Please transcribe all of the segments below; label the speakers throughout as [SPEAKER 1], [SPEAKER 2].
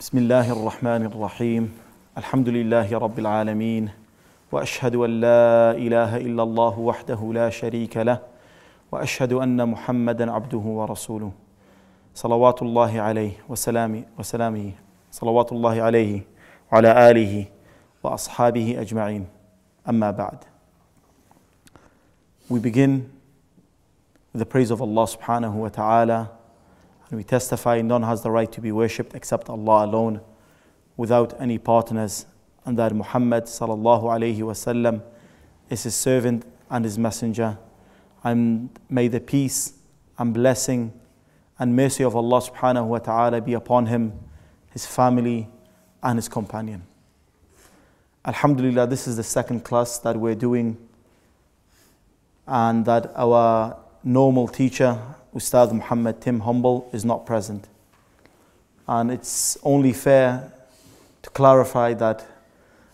[SPEAKER 1] بسم الله الرحمن الرحيم. الحمد لله رب العالمين وأشهد أن لا إله إلا الله وحده لا شريك له وأشهد أن محمدا عبده ورسوله. صلوات الله عليه وسلامه وسلامه. صلوات الله عليه وعلى آله وأصحابه أجمعين. أما بعد. We begin with the praise of Allah subhanahu wa ta'ala and we testify none has the right to be worshipped except Allah alone without any partners. And that Muhammad sallallahu alayhi wasallam is his servant and his messenger. And may the peace and blessing and mercy of Allah subhanahu wa ta'ala be upon him his family and his companion. Alhamdulillah this is the second class that we're doing. And that our normal teacher Ustad Muhammad Tim Humble is not present. And it's only fair to clarify that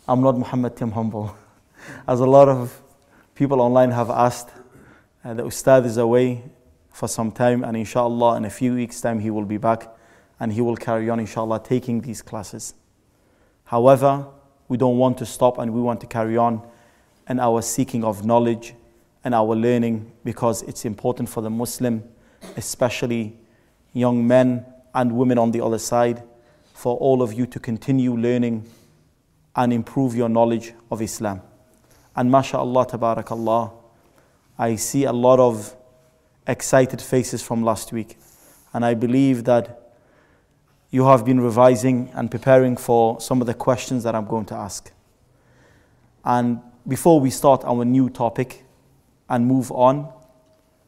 [SPEAKER 1] I'm not Muhammad Tim Humble. As a lot of people online have asked, uh, the Ustad is away for some time, and inshallah, in a few weeks' time, he will be back and he will carry on, inshallah, taking these classes. However, we don't want to stop and we want to carry on in our seeking of knowledge and our learning because it's important for the Muslim especially young men and women on the other side, for all of you to continue learning and improve your knowledge of Islam. And mashallah, tabarakallah, I see a lot of excited faces from last week. And I believe that you have been revising and preparing for some of the questions that I'm going to ask. And before we start our new topic and move on,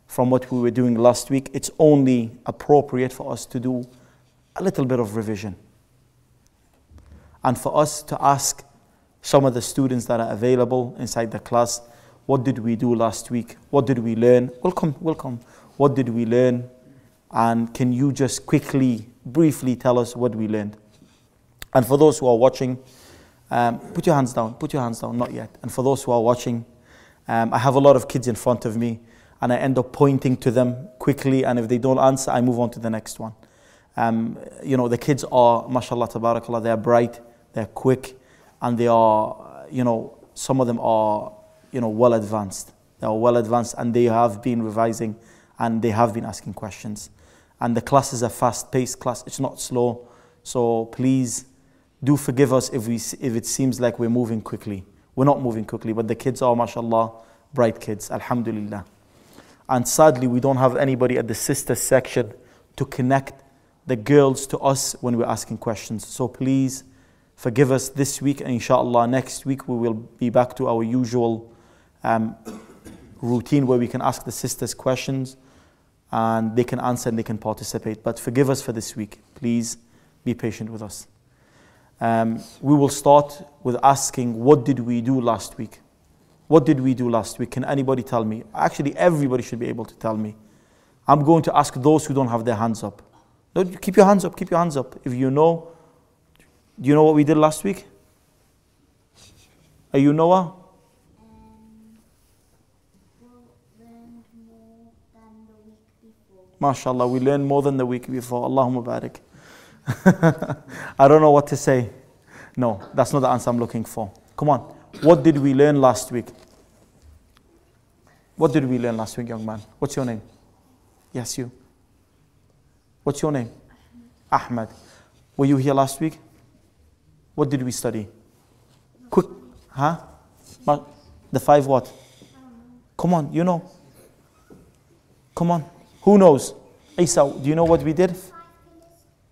[SPEAKER 1] from what we were doing last week, it's only appropriate for us to do a little bit of revision. And for us to ask some of the students that are available inside the class, what did we do last week? What did we learn? Welcome, welcome. What did we learn? And can you just quickly, briefly tell us what we learned? And for those who are watching, um, put your hands down, put your hands down, not yet. And for those who are watching, um, I have a lot of kids in front of me and I end up pointing to them quickly, and if they don't answer, I move on to the next one. Um, you know, the kids are, mashallah, tabarakallah, they're bright, they're quick, and they are, you know, some of them are, you know, well advanced. They are well advanced, and they have been revising, and they have been asking questions. And the class is a fast-paced class; it's not slow. So please, do forgive us if we if it seems like we're moving quickly. We're not moving quickly, but the kids are, mashallah, bright kids. Alhamdulillah. And sadly, we don't have anybody at the sister section to connect the girls to us when we're asking questions. So please forgive us this week, and inshallah, next week we will be back to our usual um, routine where we can ask the sisters questions and they can answer and they can participate. But forgive us for this week. Please be patient with us. Um, we will start with asking, What did we do last week? What did we do last week? Can anybody tell me? Actually, everybody should be able to tell me. I'm going to ask those who don't have their hands up. No, keep your hands up, keep your hands up. If you know, do you know what we did last week? Are you Noah? MashaAllah, we learned more than the week before. Allahumma barik. I don't know what to say. No, that's not the answer I'm looking for. Come on. What did we learn last week? What did we learn last week, young man? What's your name? Yes, you. What's your name? Ahmed. Were you here last week? What did we study? Quick, huh? The five what? Come on, you know. Come on. Who knows? Isa, do you know what we did?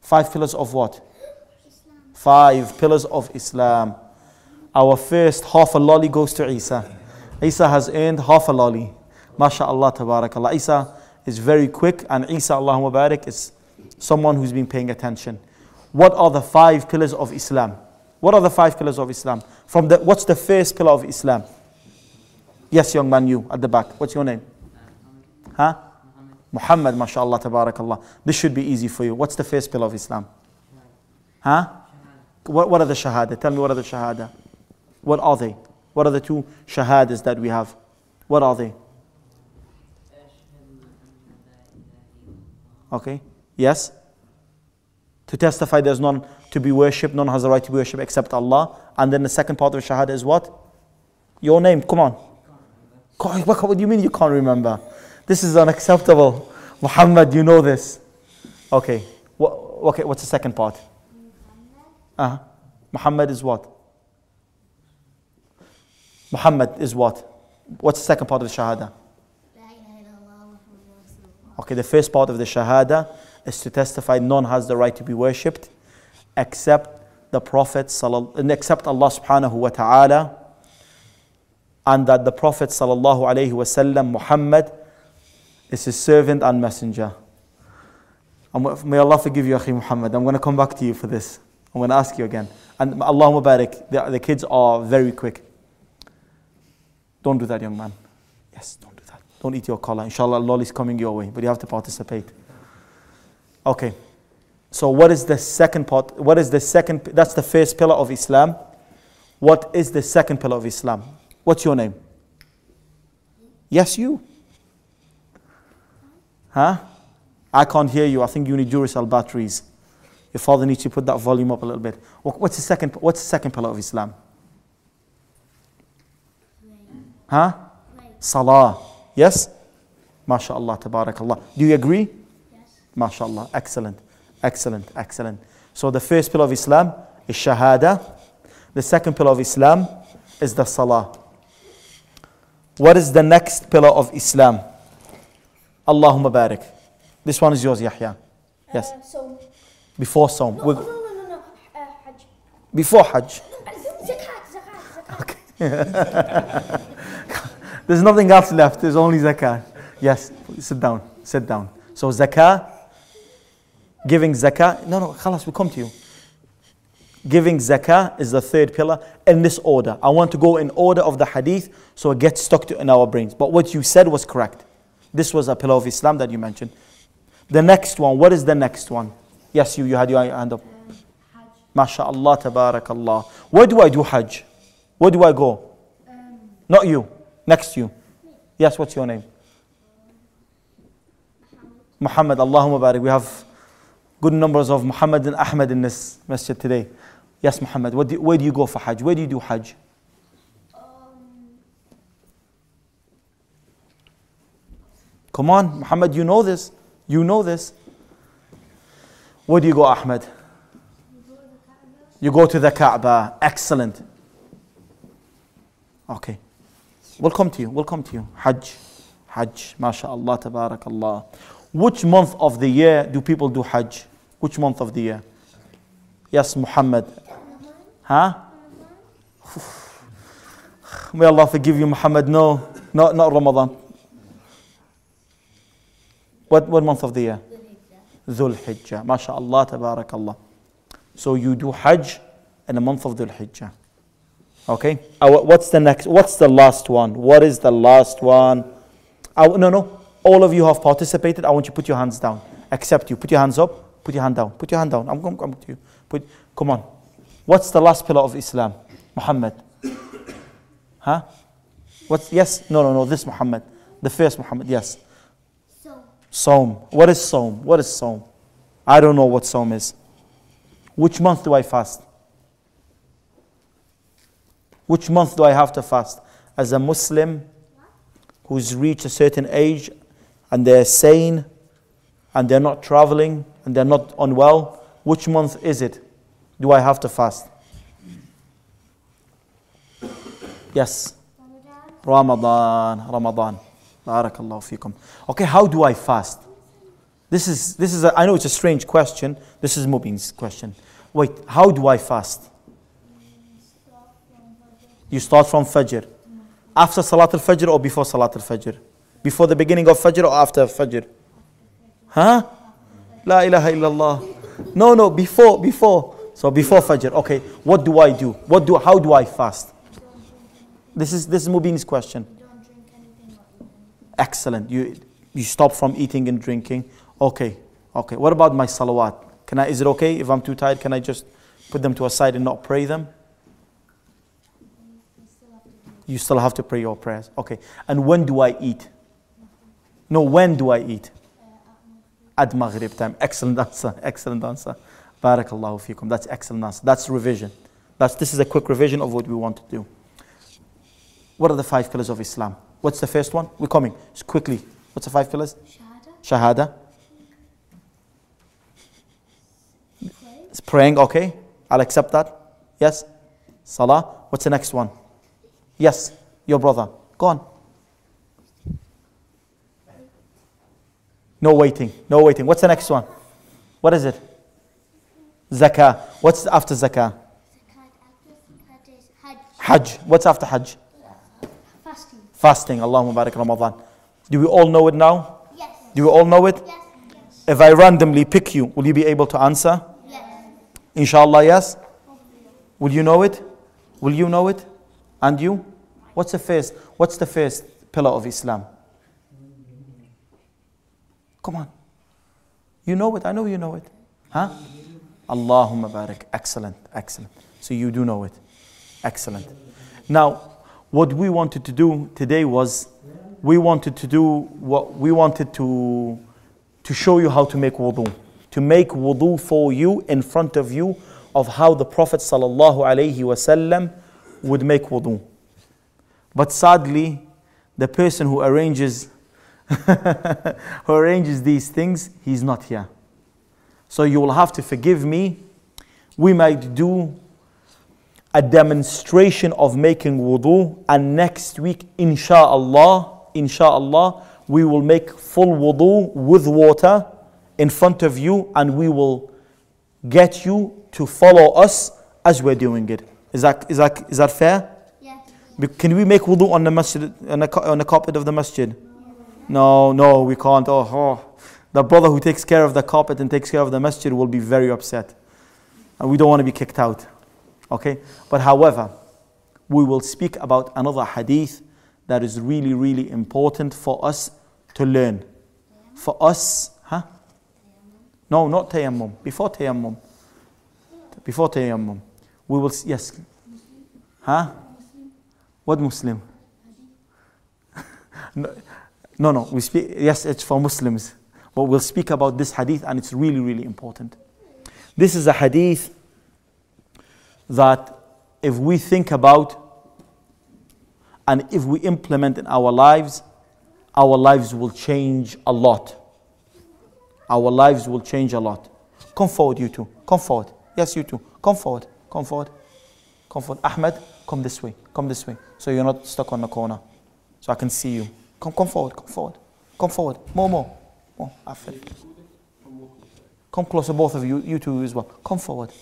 [SPEAKER 1] Five pillars of what? Five pillars of Islam. Our first half a lolly goes to Isa. Isa has earned half a lolly. MashaAllah, tabarakallah. Isa is very quick, and Isa, Allahumma barik, is someone who's been paying attention. What are the five pillars of Islam? What are the five pillars of Islam? From the what's the first pillar of Islam? Yes, young man, you at the back. What's your name? Huh? Muhammad, mashallah, tabarakallah. This should be easy for you. What's the first pillar of Islam? Huh? What, what are the shahada? Tell me what are the shahada? What are they? What are the two shahadas that we have? What are they? Okay. Yes? To testify there's none to be worshipped, none has the right to be worshipped except Allah. And then the second part of Shahada is what? Your name, come on. What do you mean you can't remember? This is unacceptable. Muhammad, you know this. Okay. What, okay, what's the second part? Uh-huh. Muhammad is what? Muhammad is what? What's the second part of the Shahada? Okay, the first part of the Shahada is to testify none has the right to be worshipped except the Prophet, and except Allah subhanahu wa ta'ala, and that the Prophet sallallahu alayhi wasallam, Muhammad, is his servant and messenger. And may Allah forgive you, Akhi Muhammad. I'm going to come back to you for this. I'm going to ask you again. And Allahumma barik, the, the kids are very quick. Don't do that, young man. Yes, don't do that. Don't eat your collar. Inshallah, Allah is coming your way, but you have to participate. Okay. So, what is the second part? What is the second? That's the first pillar of Islam. What is the second pillar of Islam? What's your name? Yes, you. Huh? I can't hear you. I think you need Duracell batteries. Your father needs to put that volume up a little bit. What's the second, what's the second pillar of Islam? Huh? Salah. Yes? MashaAllah, tabarakallah. Do you agree? Yes. MashaAllah. Excellent. Excellent. Excellent. So the first pillar of Islam is Shahada. The second pillar of Islam is the Salah. What is the next pillar of Islam? Allahumma barik. This one is yours, Yahya. Yes. Uh, so Before Saum.
[SPEAKER 2] No, no, no, no, no. Uh, Hajj.
[SPEAKER 1] Before Hajj.
[SPEAKER 2] Zakat, zakat, zakat.
[SPEAKER 1] Okay. There's nothing else left. There's only zakah. Yes, sit down. Sit down. So zakah, giving zakah. No, no, khalas, we come to you. Giving zakah is the third pillar in this order. I want to go in order of the hadith so it gets stuck to in our brains. But what you said was correct. This was a pillar of Islam that you mentioned. The next one, what is the next one? Yes, you, you had your hand up. Um, MashaAllah, tabarakallah. Where do I do Hajj? Where do I go? Um, Not you. Next you. Yes, what's your name? Muhammad, Allahumma barik. We have good numbers of Muhammad and Ahmed in this masjid today. Yes, Muhammad. Do, where do you go for Hajj? Where do you do Hajj? Come on, Muhammad, you know this. You know this. Where do you go, Ahmed? You go to the Kaaba. Excellent. Okay. We'll come to you. We'll come to you. Hajj. Hajj. MashaAllah, tabarakallah. Which month of the year do people do Hajj? Which month of the year? Yes, Muhammad. Huh? May Allah forgive you, Muhammad. No, not, not Ramadan. What, what month of the year? Dhul Hijjah. MashaAllah, tabarakallah. So you do Hajj in the month of Dhul Hijjah. Okay. Uh, what's the next? What's the last one? What is the last one? Uh, no, no. All of you have participated. I want you to put your hands down. Except you. Put your hands up. Put your hand down. Put your hand down. I'm going to come to you. Put, come on. What's the last pillar of Islam? Muhammad. Huh? What's yes? No, no, no. This Muhammad. The first Muhammad. Yes. Saum. What is Saum? What is Saum? I don't know what Saum is. Which month do I fast? Which month do I have to fast? As a Muslim who's reached a certain age and they're sane and they're not traveling and they're not unwell, which month is it? Do I have to fast? Yes. Ramadan. Ramadan. Barakallahu fikum. Okay, how do I fast? This is, this is a, I know it's a strange question. This is Mubin's question. Wait, how do I fast? You start from Fajr. After Salat al Fajr or before Salat al Fajr? Before the beginning of Fajr or after Fajr? Huh? La ilaha illallah. No, no, before, before. So before Fajr. Okay, what do I do? What do, how do I fast? This is, this is Mubin's question. Excellent. You, you stop from eating and drinking. Okay, okay. What about my salawat? Can I, is it okay if I'm too tired? Can I just put them to a side and not pray them? You still have to pray your prayers. Okay. And when do I eat? No, when do I eat? At Maghrib time. Excellent answer. Excellent answer. Barakallahu fikum. That's excellent answer. That's revision. That's, this is a quick revision of what we want to do. What are the five pillars of Islam? What's the first one? We're coming. Just quickly. What's the five pillars?
[SPEAKER 2] Shahada.
[SPEAKER 1] Shahada. It's praying, okay. I'll accept that. Yes. Salah. What's the next one? Yes. Your brother. Go on. No waiting. No waiting. What's the next one? What is it? Zakah. What's after zakah?
[SPEAKER 2] Zakat after Hajj.
[SPEAKER 1] Hajj. What's after Hajj?
[SPEAKER 2] Fasting.
[SPEAKER 1] Allahumma barik Ramadan. Do we all know it now?
[SPEAKER 2] Yes.
[SPEAKER 1] Do we all know it?
[SPEAKER 2] Yes. Yes.
[SPEAKER 1] If I randomly pick you, will you be able to answer?
[SPEAKER 2] Yes.
[SPEAKER 1] Inshallah, yes. Will you know it? Will you know it? And you? What's the first? What's the first pillar of Islam? Come on. You know it. I know you know it. Huh? Allahumma barik. Excellent. Excellent. So you do know it. Excellent. Now, what we wanted to do today was we wanted to do what we wanted to to show you how to make wudu. To make wudu for you in front of you of how the Prophet sallallahu alaihi wasallam would make wudu. But sadly, the person who arranges who arranges these things, he's not here. So you will have to forgive me. We might do a demonstration of making wudu, and next week, inshallah, inshallah, we will make full wudu with water in front of you, and we will get you to follow us as we're doing it. Is that, is that, is that fair?
[SPEAKER 2] Yes.
[SPEAKER 1] Can we make wudu on the masjid, on the, on the carpet of the masjid? No, no, we can't. Oh, oh. The brother who takes care of the carpet and takes care of the masjid will be very upset. And we don't want to be kicked out. Okay? But however, we will speak about another hadith that is really, really important for us to learn. For us, huh? No, not tayammum. Before tayammum. Before tayammum. We will, yes. Huh? What Muslim? no, no, no, we speak, yes, it's for Muslims. But we'll speak about this hadith and it's really, really important. This is a hadith that if we think about and if we implement in our lives, our lives will change a lot. Our lives will change a lot. Come forward, you two. Come forward. Yes, you two. Come forward. Come forward. Come forward. Ahmed, come this way. Come this way. So you're not stuck on the corner. So I can see you. Come, come forward. Come forward. Come forward. More, more. More. Afid. Come closer, both of you. You two as well. Come forward.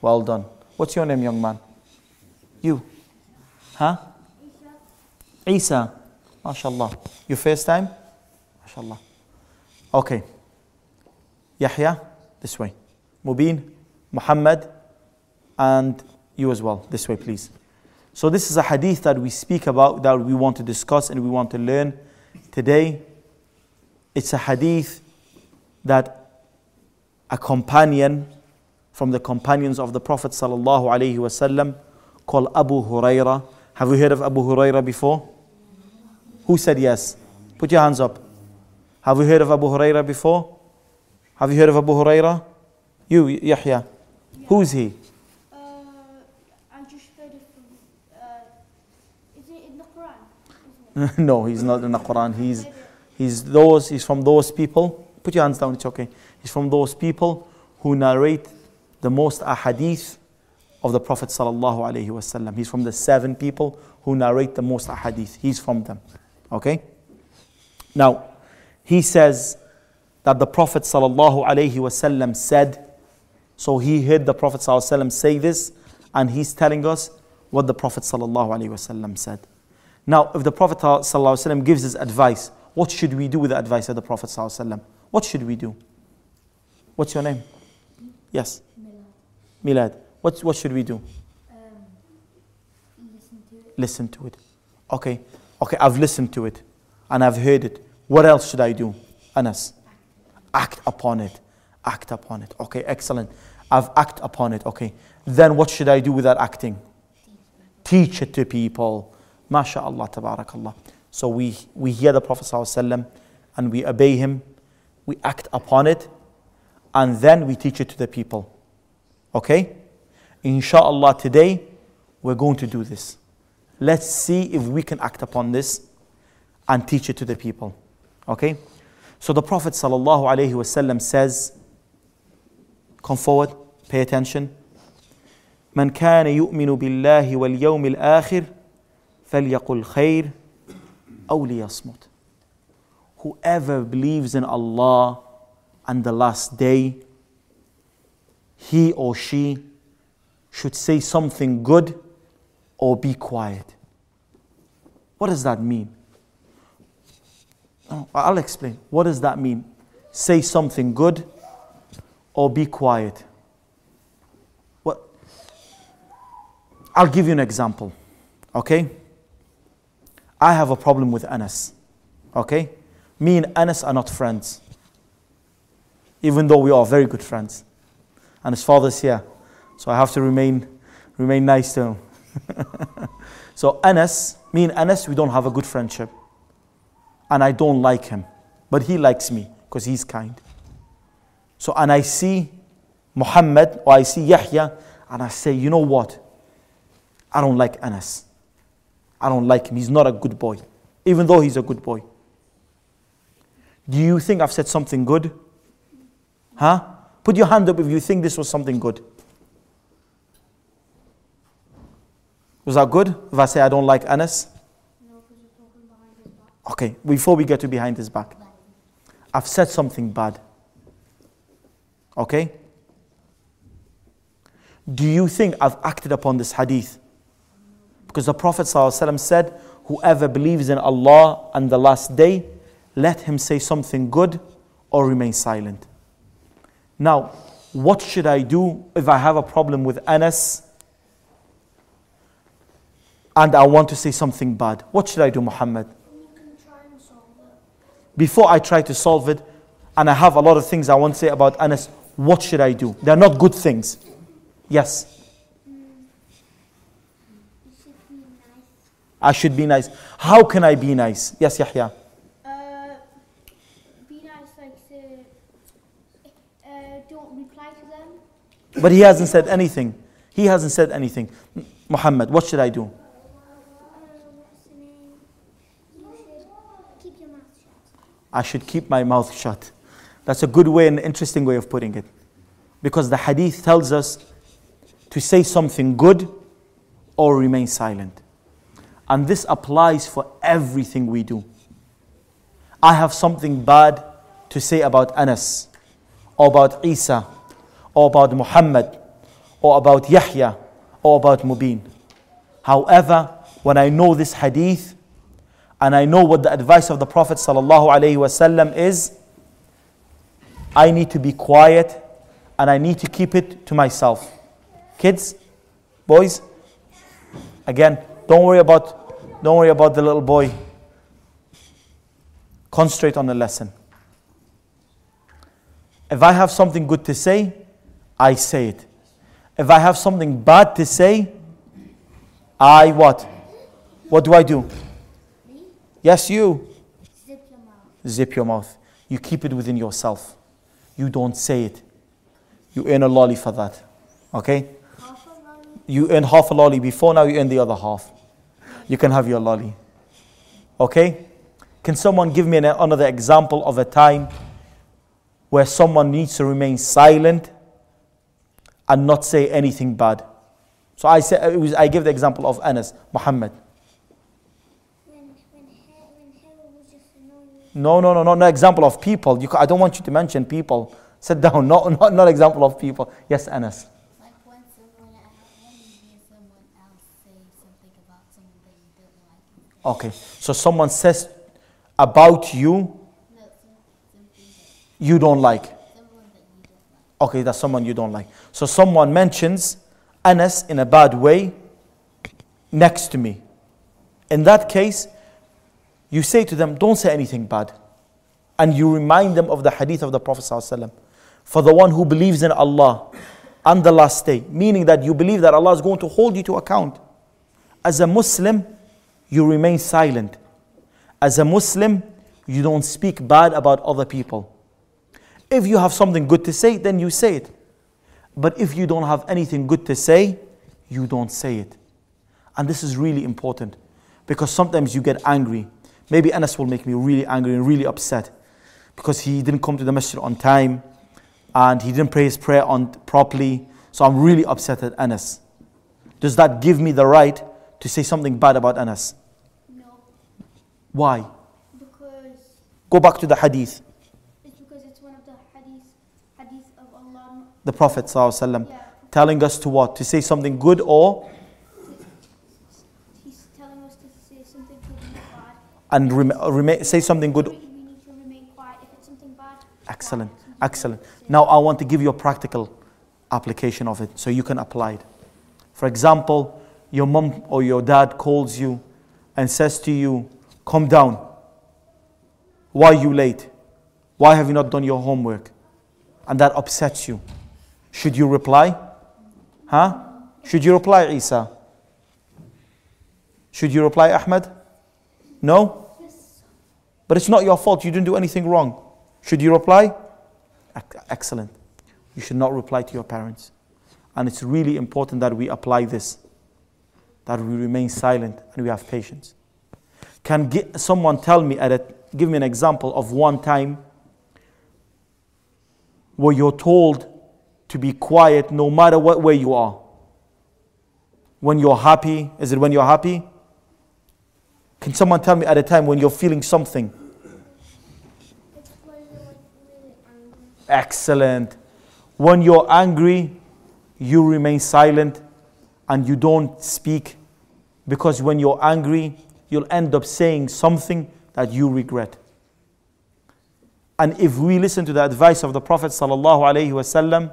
[SPEAKER 1] Well done. What's your name, young man? You. Huh? Isa. MashaAllah. Your first time? MashaAllah. Okay. Yahya, this way. Mubin, Muhammad, and you as well. This way, please. So, this is a hadith that we speak about, that we want to discuss and we want to learn today. It's a hadith that a companion from the companions of the Prophet sallallahu alaihi wasallam called Abu Huraira. Have you heard of Abu Huraira before? Who said yes? Put your hands up. Have you heard of Abu Huraira before? Have you heard of Abu Huraira? You, Yahya. Who is he?
[SPEAKER 2] Uh, I just heard it from. Uh, is it in the Quran?
[SPEAKER 1] No, he's not in the Quran. He's, he's, those, he's from those people. Put your hands down, it's okay. He's from those people who narrate the most ahadith of the Prophet sallallahu alaihi wasallam. He's from the seven people who narrate the most ahadith. He's from them. Okay? Now, he says that the Prophet sallallahu alaihi wasallam said, so he heard the Prophet sallallahu alaihi wasallam say this, and he's telling us what the Prophet sallallahu alaihi wasallam said. Now, if the Prophet sallallahu alaihi wasallam gives his advice, what should we do with the advice of the Prophet sallallahu alaihi wasallam? What should we do? What's your name? Yes, Milad. What, what should we do?
[SPEAKER 2] Um, listen to it.
[SPEAKER 1] Listen to it. Okay, okay, I've listened to it and I've heard it. What else should I do? Anas. Act upon it. Act upon it. Okay, excellent. I've act upon it. Okay. Then what should I do with that acting? Teach it to people. MashaAllah, tabarakallah. So we, we hear the Prophet ﷺ and we obey him. We act upon it and then we teach it to the people. Okay? Inshallah, today we're going to do this. Let's see if we can act upon this and teach it to the people. Okay? So the Prophet ﷺ says, Come forward, pay attention. من كان يؤمن بالله واليوم الآخر فليقل خير أو ليصمت. Whoever believes in Allah and the last day, he or she should say something good or be quiet. What does that mean? Oh, I'll explain. What does that mean? Say something good or be quiet. What? I'll give you an example. Okay? I have a problem with Anas. Okay? Me and Anas are not friends. Even though we are very good friends. And his father's here. So I have to remain remain nice to him. so Anas, me and Anas, we don't have a good friendship. And I don't like him. But he likes me because he's kind. So, and I see Muhammad or I see Yahya, and I say, you know what? I don't like Anas. I don't like him. He's not a good boy, even though he's a good boy. Do you think I've said something good? Huh? Put your hand up if you think this was something good. Was that good? If I say I don't like Anas? Okay, before we get to behind his back, I've said something bad. Okay? Do you think I've acted upon this hadith? Because the Prophet said, Whoever believes in Allah and the last day, let him say something good or remain silent. Now, what should I do if I have a problem with Anas and I want to say something bad? What should I do, Muhammad? Before I try to solve it, and I have a lot of things I want to say about Anas, what should I do? They're not good things. Yes. I should be nice. How can I be nice? Yes, Yahya.
[SPEAKER 2] Uh, be nice, like say, uh, don't reply to them.
[SPEAKER 1] But he hasn't said anything. He hasn't said anything. Muhammad, what should I do? I should keep my mouth shut. That's a good way and interesting way of putting it. Because the hadith tells us to say something good or remain silent. And this applies for everything we do. I have something bad to say about Anas, or about Isa, or about Muhammad, or about Yahya, or about Mubin. However, when I know this hadith and I know what the advice of the Prophet ﷺ is, I need to be quiet and I need to keep it to myself. Kids, boys, again, don't worry about don't worry about the little boy. Concentrate on the lesson. If I have something good to say, I say it. If I have something bad to say, I what? What do I do?
[SPEAKER 2] Me?
[SPEAKER 1] Yes, you.
[SPEAKER 2] Zip your mouth.
[SPEAKER 1] Zip your mouth. You keep it within yourself. You don't say it. You earn a lolly for that. Okay?
[SPEAKER 2] Half a lolly.
[SPEAKER 1] You earn half a lolly before, now you earn the other half. You can have your lolly. Okay? Can someone give me an, another example of a time where someone needs to remain silent and not say anything bad? So I, say, I give the example of Anas, Muhammad. No, no, no, no, no example of people. You, I don't want you to mention people. Sit down, not, not, not example of people. Yes, Anas. Okay, so someone says about you,
[SPEAKER 3] no,
[SPEAKER 1] you don't like.
[SPEAKER 3] someone that you don't like.
[SPEAKER 1] Okay, that's someone you don't like. So someone mentions Anas in a bad way next to me. In that case, you say to them, don't say anything bad. And you remind them of the hadith of the Prophet. For the one who believes in Allah and the last day, meaning that you believe that Allah is going to hold you to account. As a Muslim, you remain silent. As a Muslim, you don't speak bad about other people. If you have something good to say, then you say it. But if you don't have anything good to say, you don't say it. And this is really important because sometimes you get angry. Maybe Anas will make me really angry and really upset because he didn't come to the masjid on time and he didn't pray his prayer on properly. So I'm really upset at Anas. Does that give me the right to say something bad about Anas?
[SPEAKER 2] No,
[SPEAKER 1] Why?
[SPEAKER 2] because
[SPEAKER 1] Go back to the hadith.
[SPEAKER 2] it's because it's one of the hadith, hadith of Allah.
[SPEAKER 1] The Prophet ﷺ
[SPEAKER 2] Yeah,
[SPEAKER 1] telling us to what? To say something good or
[SPEAKER 2] he's telling us to say something good and bad.
[SPEAKER 1] and rem- rema- say something good.
[SPEAKER 2] We, we need to remain quiet if it's something bad.
[SPEAKER 1] Excellent,
[SPEAKER 2] quiet.
[SPEAKER 1] Excellent. Now I want to give you a practical application of it so you can apply it. For example, your mom or your dad calls you and says to you, Come down. Why are you late? Why have you not done your homework? And that upsets you. Should you reply? Huh? Should you reply, Isa? Should you reply, Ahmed? No? But it's not your fault. You didn't do anything wrong. Should you reply? Excellent. You should not reply to your parents. And it's really important that we apply this, that we remain silent and we have patience. Can get, someone tell me, at a, give me an example of one time where you're told to be quiet no matter what way you are? When you're happy, is it when you're happy? Can someone tell me at a time when you're feeling something? Excellent. When you're angry, you remain silent and you don't speak because when you're angry, you'll end up saying something that you regret. And if we listen to the advice of the Prophet sallallahu alaihi wasallam,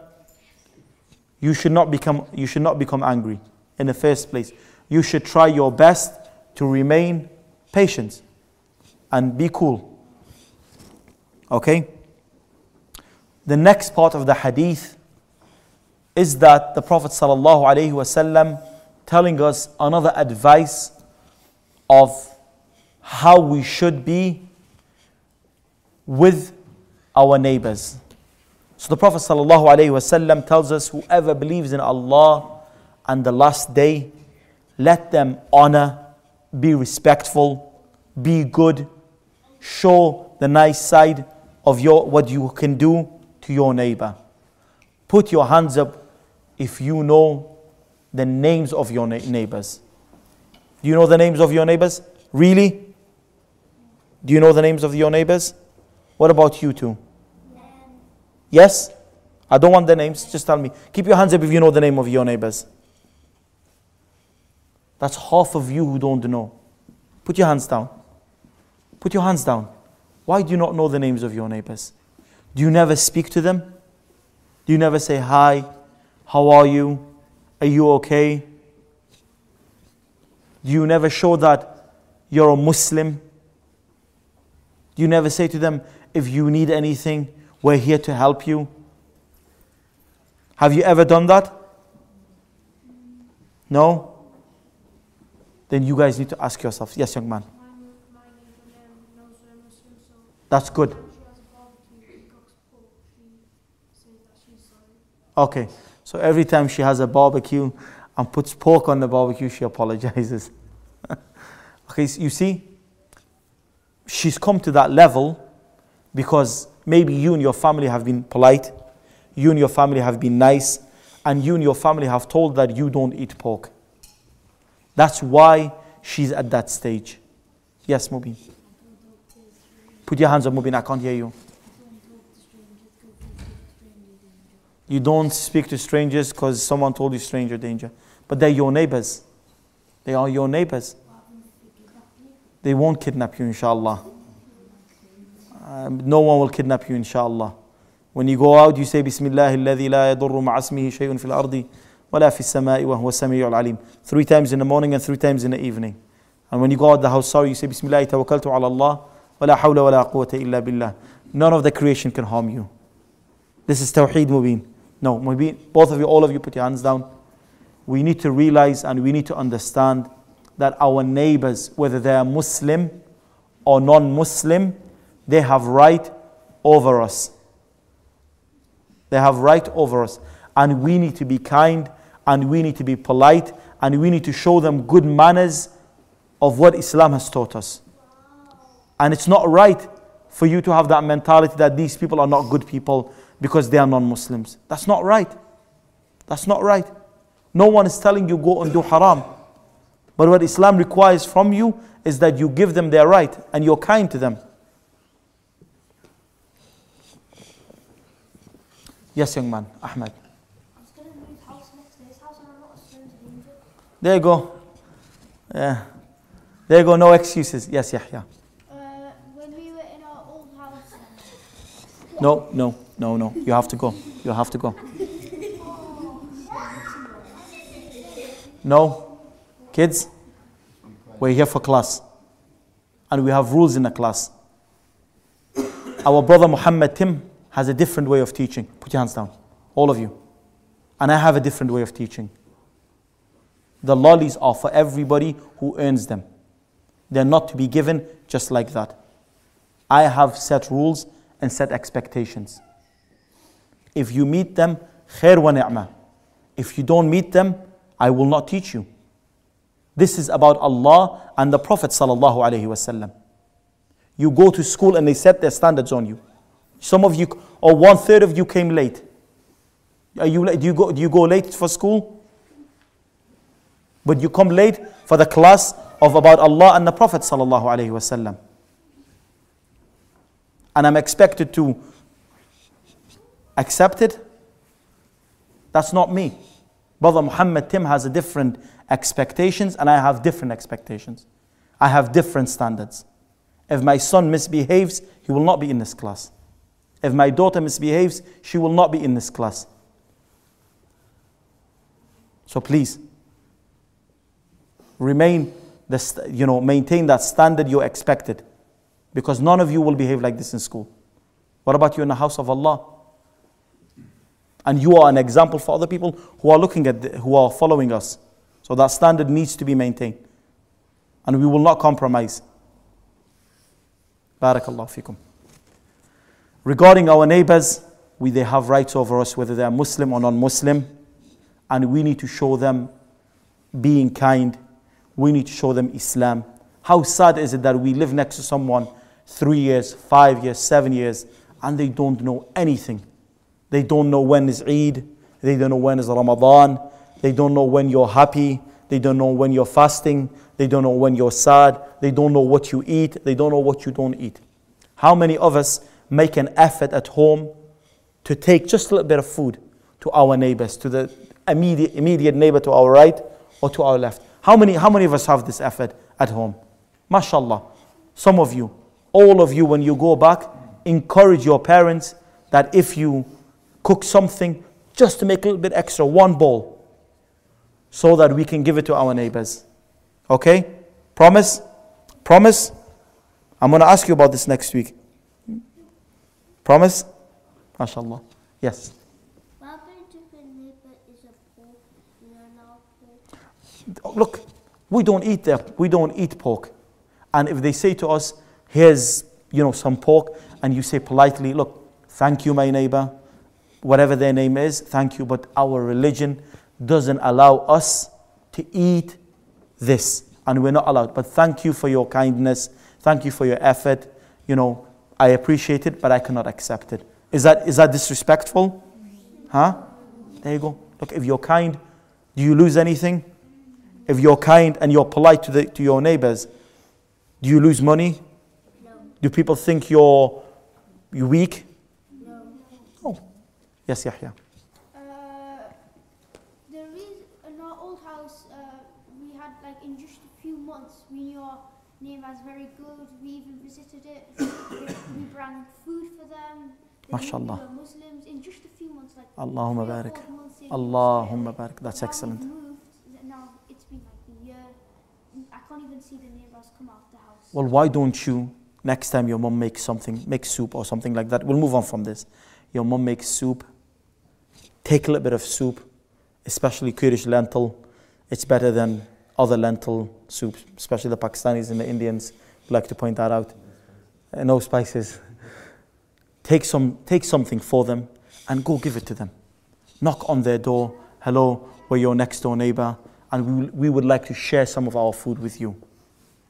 [SPEAKER 1] you should not become you should not become angry in the first place. You should try your best to remain patient and be cool. Okay? The next part of the hadith is that the Prophet wasallam telling us another advice of how we should be with our neighbors. So the Prophet wasallam tells us whoever believes in Allah and the last day let them honor, be respectful, be good, show the nice side of your what you can do to your neighbor. Put your hands up if you know the names of your na- neighbors. Do you know the names of your neighbors? Really? Do you know the names of your neighbors? What about you two? Yes? I don't want the names, just tell me. Keep your hands up if you know the name of your neighbors. That's half of you who don't know. Put your hands down. Put your hands down. Why do you not know the names of your neighbors? Do you never speak to them? Do you never say, Hi, how are you? Are you okay? Do you never show that you're a Muslim? Do you never say to them, If you need anything, we're here to help you? Have you ever done that? No? Then you guys need to ask yourselves. Yes, young man. That's good. Okay. So every time she has a barbecue and puts pork on the barbecue, she apologizes. okay, so you see, she's come to that level because maybe you and your family have been polite, you and your family have been nice, and you and your family have told that you don't eat pork. That's why she's at that stage. Yes, Mubin. Put your hands up, Mubin. I can't hear you. You don't speak to strangers because someone told you stranger danger. But they're your neighbors. They are your neighbors. They won't kidnap you, inshallah. Um, no one will kidnap you, inshallah. When you go out, you say, Bismillah la yadurru ma'asmihi shay'un fil ardi wa la fis sama'i wa huwa sami'ul alim. Three times in the morning and three times in the evening. And when you go out the house, sorry, you say, Bismillah Allah wa la hawla wa la quwwata illa billah. None of the creation can harm you. This is Tawheed Mubin. No, Mubin, both of you, all of you, put your hands down. We need to realize and we need to understand that our neighbors, whether they are Muslim or non Muslim, they have right over us. They have right over us. and we need to be kind and we need to be polite and we need to show them good manners of what Islam has taught us. And it's not right for you to have that mentality that these people are not good people because they are non Muslims. That's not right. That's not right. No one is telling you go and do haram. But what Islam requires from you is that you give them their right and you're kind to them. Yes, young man, Ahmed.
[SPEAKER 2] I was going to move house next to his house and I'm not young man, Ahmed.
[SPEAKER 1] There you go. Yeah. There you go, no excuses. Yes, Yahya.
[SPEAKER 2] Uh, when we were in our old house,
[SPEAKER 1] No, no, no, no. You have to go. You have to go. No. Kids, we're here for class. And we have rules in the class. Our brother Muhammad Tim has a different way of teaching. Put your hands down. All of you. And I have a different way of teaching. The lollies are for everybody who earns them. They're not to be given just like that. I have set rules and set expectations. If you meet them, khair wa ni'mah. If you don't meet them, I will not teach you. This is about Allah and the Prophet sallallahu alaihi wasallam. You go to school and they set their standards on you. Some of you, or one third of you came late. Are you, late? do, you go, do you go late for school? But you come late for the class of about Allah and the Prophet sallallahu alaihi wasallam. And I'm expected to accept it. That's not me. Brother Muhammad Tim has a different expectations and I have different expectations. I have different standards. If my son misbehaves, he will not be in this class. If my daughter misbehaves, she will not be in this class. So please, remain, the, you know, maintain that standard you expected. Because none of you will behave like this in school. What about you in the house of Allah? And you are an example for other people who are looking at, the, who are following us. So that standard needs to be maintained. And we will not compromise. Barakallah fikum. Regarding our neighbors, we, they have rights over us, whether they are Muslim or non Muslim. And we need to show them being kind. We need to show them Islam. How sad is it that we live next to someone three years, five years, seven years, and they don't know anything? They don't know when is Eid, they don't know when is Ramadan, they don't know when you're happy, they don't know when you're fasting, they don't know when you're sad, they don't know what you eat, they don't know what you don't eat. How many of us make an effort at home to take just a little bit of food to our neighbors, to the immediate, immediate neighbor to our right or to our left? How many, how many of us have this effort at home? MashaAllah. Some of you, all of you, when you go back, encourage your parents that if you cook something, just to make a little bit extra, one bowl, so that we can give it to our neighbors. Okay? Promise? Promise? I'm going to ask you about this next week. Promise? MashaAllah. Yes.
[SPEAKER 2] what happened if a neighbor is a pork? You are now pork.
[SPEAKER 1] Look, we don't eat that. We don't eat pork. And if they say to us, here's, you know, some pork, and you say politely, look, thank you, my neighbor, whatever their name is, thank you, but our religion doesn't allow us to eat this, and we're not allowed. But thank you for your kindness, thank you for your effort. You know, I appreciate it, but I cannot accept it. Is that is that disrespectful? Huh? There you go. Look, if you're kind, do you lose anything? If you're kind and you're polite to, the, to your neighbors, do you lose money?
[SPEAKER 2] No,
[SPEAKER 1] Do people think you're, you're weak?
[SPEAKER 2] no.
[SPEAKER 1] Oh. Yes, Yahya.
[SPEAKER 2] Uh, the reason in our old house, uh, we had like in just a few months, we knew our neighbours very good. We even visited it. we brought food for them. They knew
[SPEAKER 1] MashaAllah.
[SPEAKER 2] We were Muslims in just a few months, like
[SPEAKER 1] Allahumma barik.
[SPEAKER 2] four months in, we
[SPEAKER 1] Allahumma barik. That's excellent.
[SPEAKER 2] now it's been like a year. I can't even see the neighbours come out the house.
[SPEAKER 1] Well, why don't you, next time your mom makes something, make soup or something like that, we'll move on from this. Your mom makes soup, take a little bit of soup, especially Kurdish lentil. It's better than other lentil soups, especially the Pakistanis and the Indians like to point that out. Uh, no spices. Take, some, take something for them and go give it to them. knock on their door. Hello, we're your next door neighbor, and we, we would like to share some of our food with you.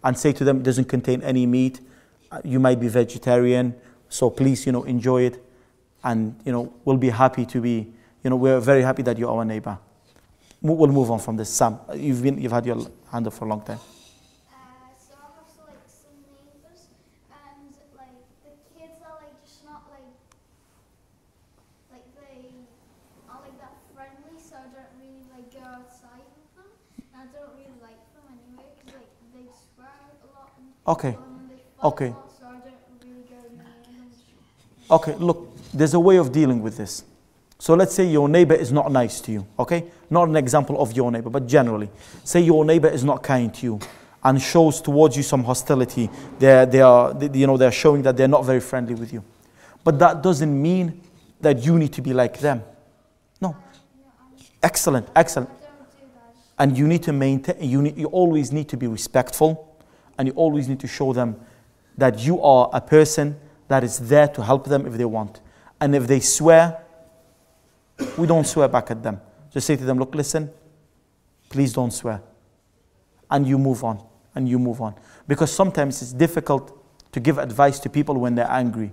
[SPEAKER 1] And say to them, it doesn't contain any meat. Uh, You might be vegetarian, so please, you know, enjoy it. And, you know, we'll be happy to be, you know, we're very happy that you're our neighbor. We'll move on from this. Sam, you've, been, you've had your hand up for a long time.
[SPEAKER 3] Uh, so I have so, like some neighbors, and like the kids are like just not like like they aren't like that friendly. So I don't really like go outside with them. And I don't really like them anyway because like they swear a lot and,
[SPEAKER 1] Okay.
[SPEAKER 3] and they fight
[SPEAKER 1] Okay.
[SPEAKER 3] a lot. So I don't really go near them.
[SPEAKER 1] Okay, look, there's a way of dealing with this. So let's say your neighbor is not nice to you, okay? Not an example of your neighbor, but generally. Say your neighbor is not kind to you and shows towards you some hostility. They're, they are, they- you know, they're showing that they're not very friendly with you. But that doesn't mean that you need to be like them. No. Excellent, excellent. And you need to maintain, you, need, you always need to be respectful and you always need to show them that you are a person that is there to help them if they want. And if they swear, we don't swear back at them. Just say to them, look, listen, please don't swear. And you move on, and you move on. Because sometimes it's difficult to give advice to people when they're angry.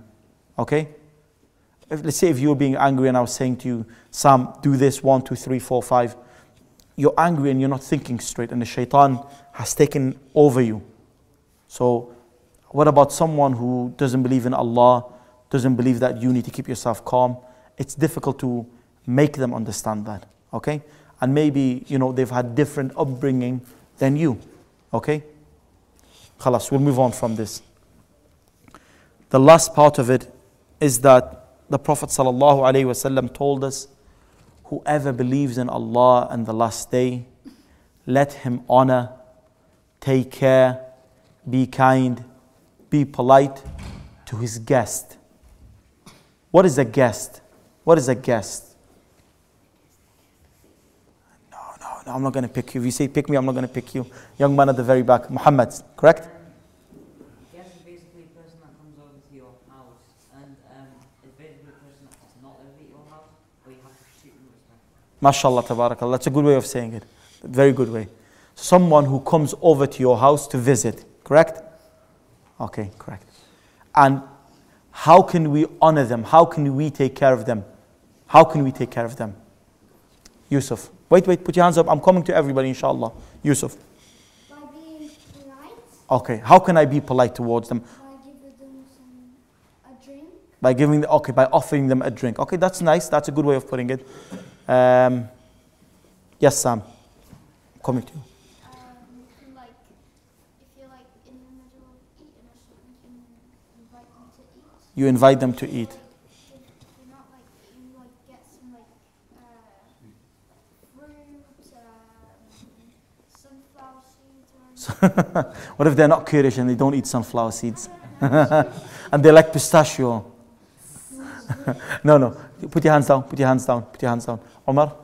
[SPEAKER 1] Okay? If, let's say if you were being angry and I was saying to you, Sam, do this, one, two, three, four, five you're angry and you're not thinking straight, and the shaitan has taken over you. So, what about someone who doesn't believe in Allah, doesn't believe that you need to keep yourself calm? It's difficult to make them understand that, okay? And maybe, you know, they've had different upbringing than you, okay? Khalas, we'll move on from this. The last part of it is that the Prophet ﷺ told us whoever believes in Allah and the last day, let him honor, take care, be kind, be polite to his guest. What is a guest? What is a guest? No, no, no, I'm not going to pick you. If you say pick me, I'm not going to pick you. Young man at the very back, Muhammad, correct?
[SPEAKER 4] Guest is basically a person that comes over to your house, and um, it's basically a person that does not at your house, but you have to treat them with respect.
[SPEAKER 1] MashaAllah, tabarakallah. That's a good way of saying it. Very good way. Someone who comes over to your house to visit, correct? Okay, correct. And how can we honor them? How can we take care of them? How can we take care of them? Yusuf. Wait, wait, put your hands up. I'm coming to everybody, inshallah. Yusuf.
[SPEAKER 3] By being polite,
[SPEAKER 1] Okay, how can I be polite towards them?
[SPEAKER 3] by giving them some a drink.
[SPEAKER 1] By giving, the, okay, by offering them a drink. Okay, that's nice. That's a good way of putting it. Um, yes, Sam. Coming to. You
[SPEAKER 3] can like, if you're like in the middle of eating or something, you can invite them to eat.
[SPEAKER 1] You invite them to eat.
[SPEAKER 3] Get.
[SPEAKER 1] What if they're not Kurdish and they don't eat sunflower seeds? and they like pistachio? no, no. Put your hands down. Put your hands down. Put your hands down. Omar?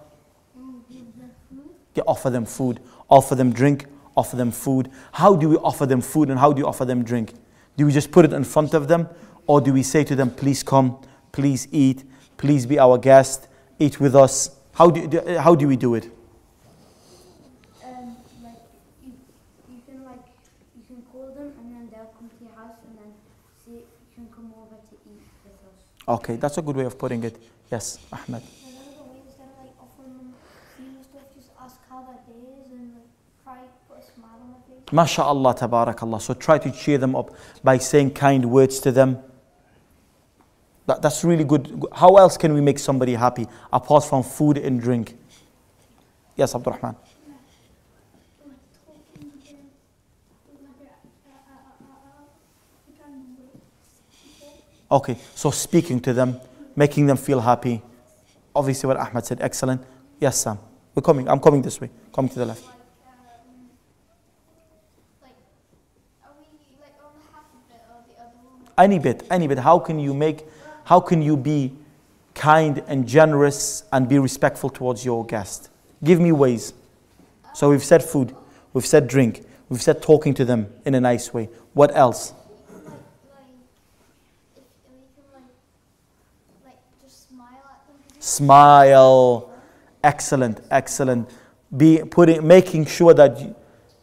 [SPEAKER 1] Yeah, offer them food. Offer them drink. Offer them food. How do we offer them food and how do you offer them drink? Do we just put it in front of them? Or do we say to them, please come, please eat, please be our guest, eat with us? How do, do- how do we do it?
[SPEAKER 5] Um, like you, you can like you can call them and then they'll come to your house and then see you can come over to eat with us.
[SPEAKER 1] Okay, that's a good way of putting it. Yes, Ahmed.
[SPEAKER 2] Another way is that like offering them food and stuff, just ask how their and like try put smile on their face.
[SPEAKER 1] MashaAllah, tabarakallah. So try to cheer them up by saying kind words to them. That, that's really good. How else can we make somebody happy apart from food and drink? Yes, Abdurrahman. Okay, so speaking to them, making them feel happy. Obviously, what Ahmed said, excellent. Yes, Sam. We're coming. I'm coming this way. Coming to the left. Any bit any bit how can you make how can you be kind and generous and be respectful towards your guest give me ways so we've said food we've said drink we've said talking to them in a nice way what else
[SPEAKER 3] smile.
[SPEAKER 1] Excellent, excellent. Be putting, making sure that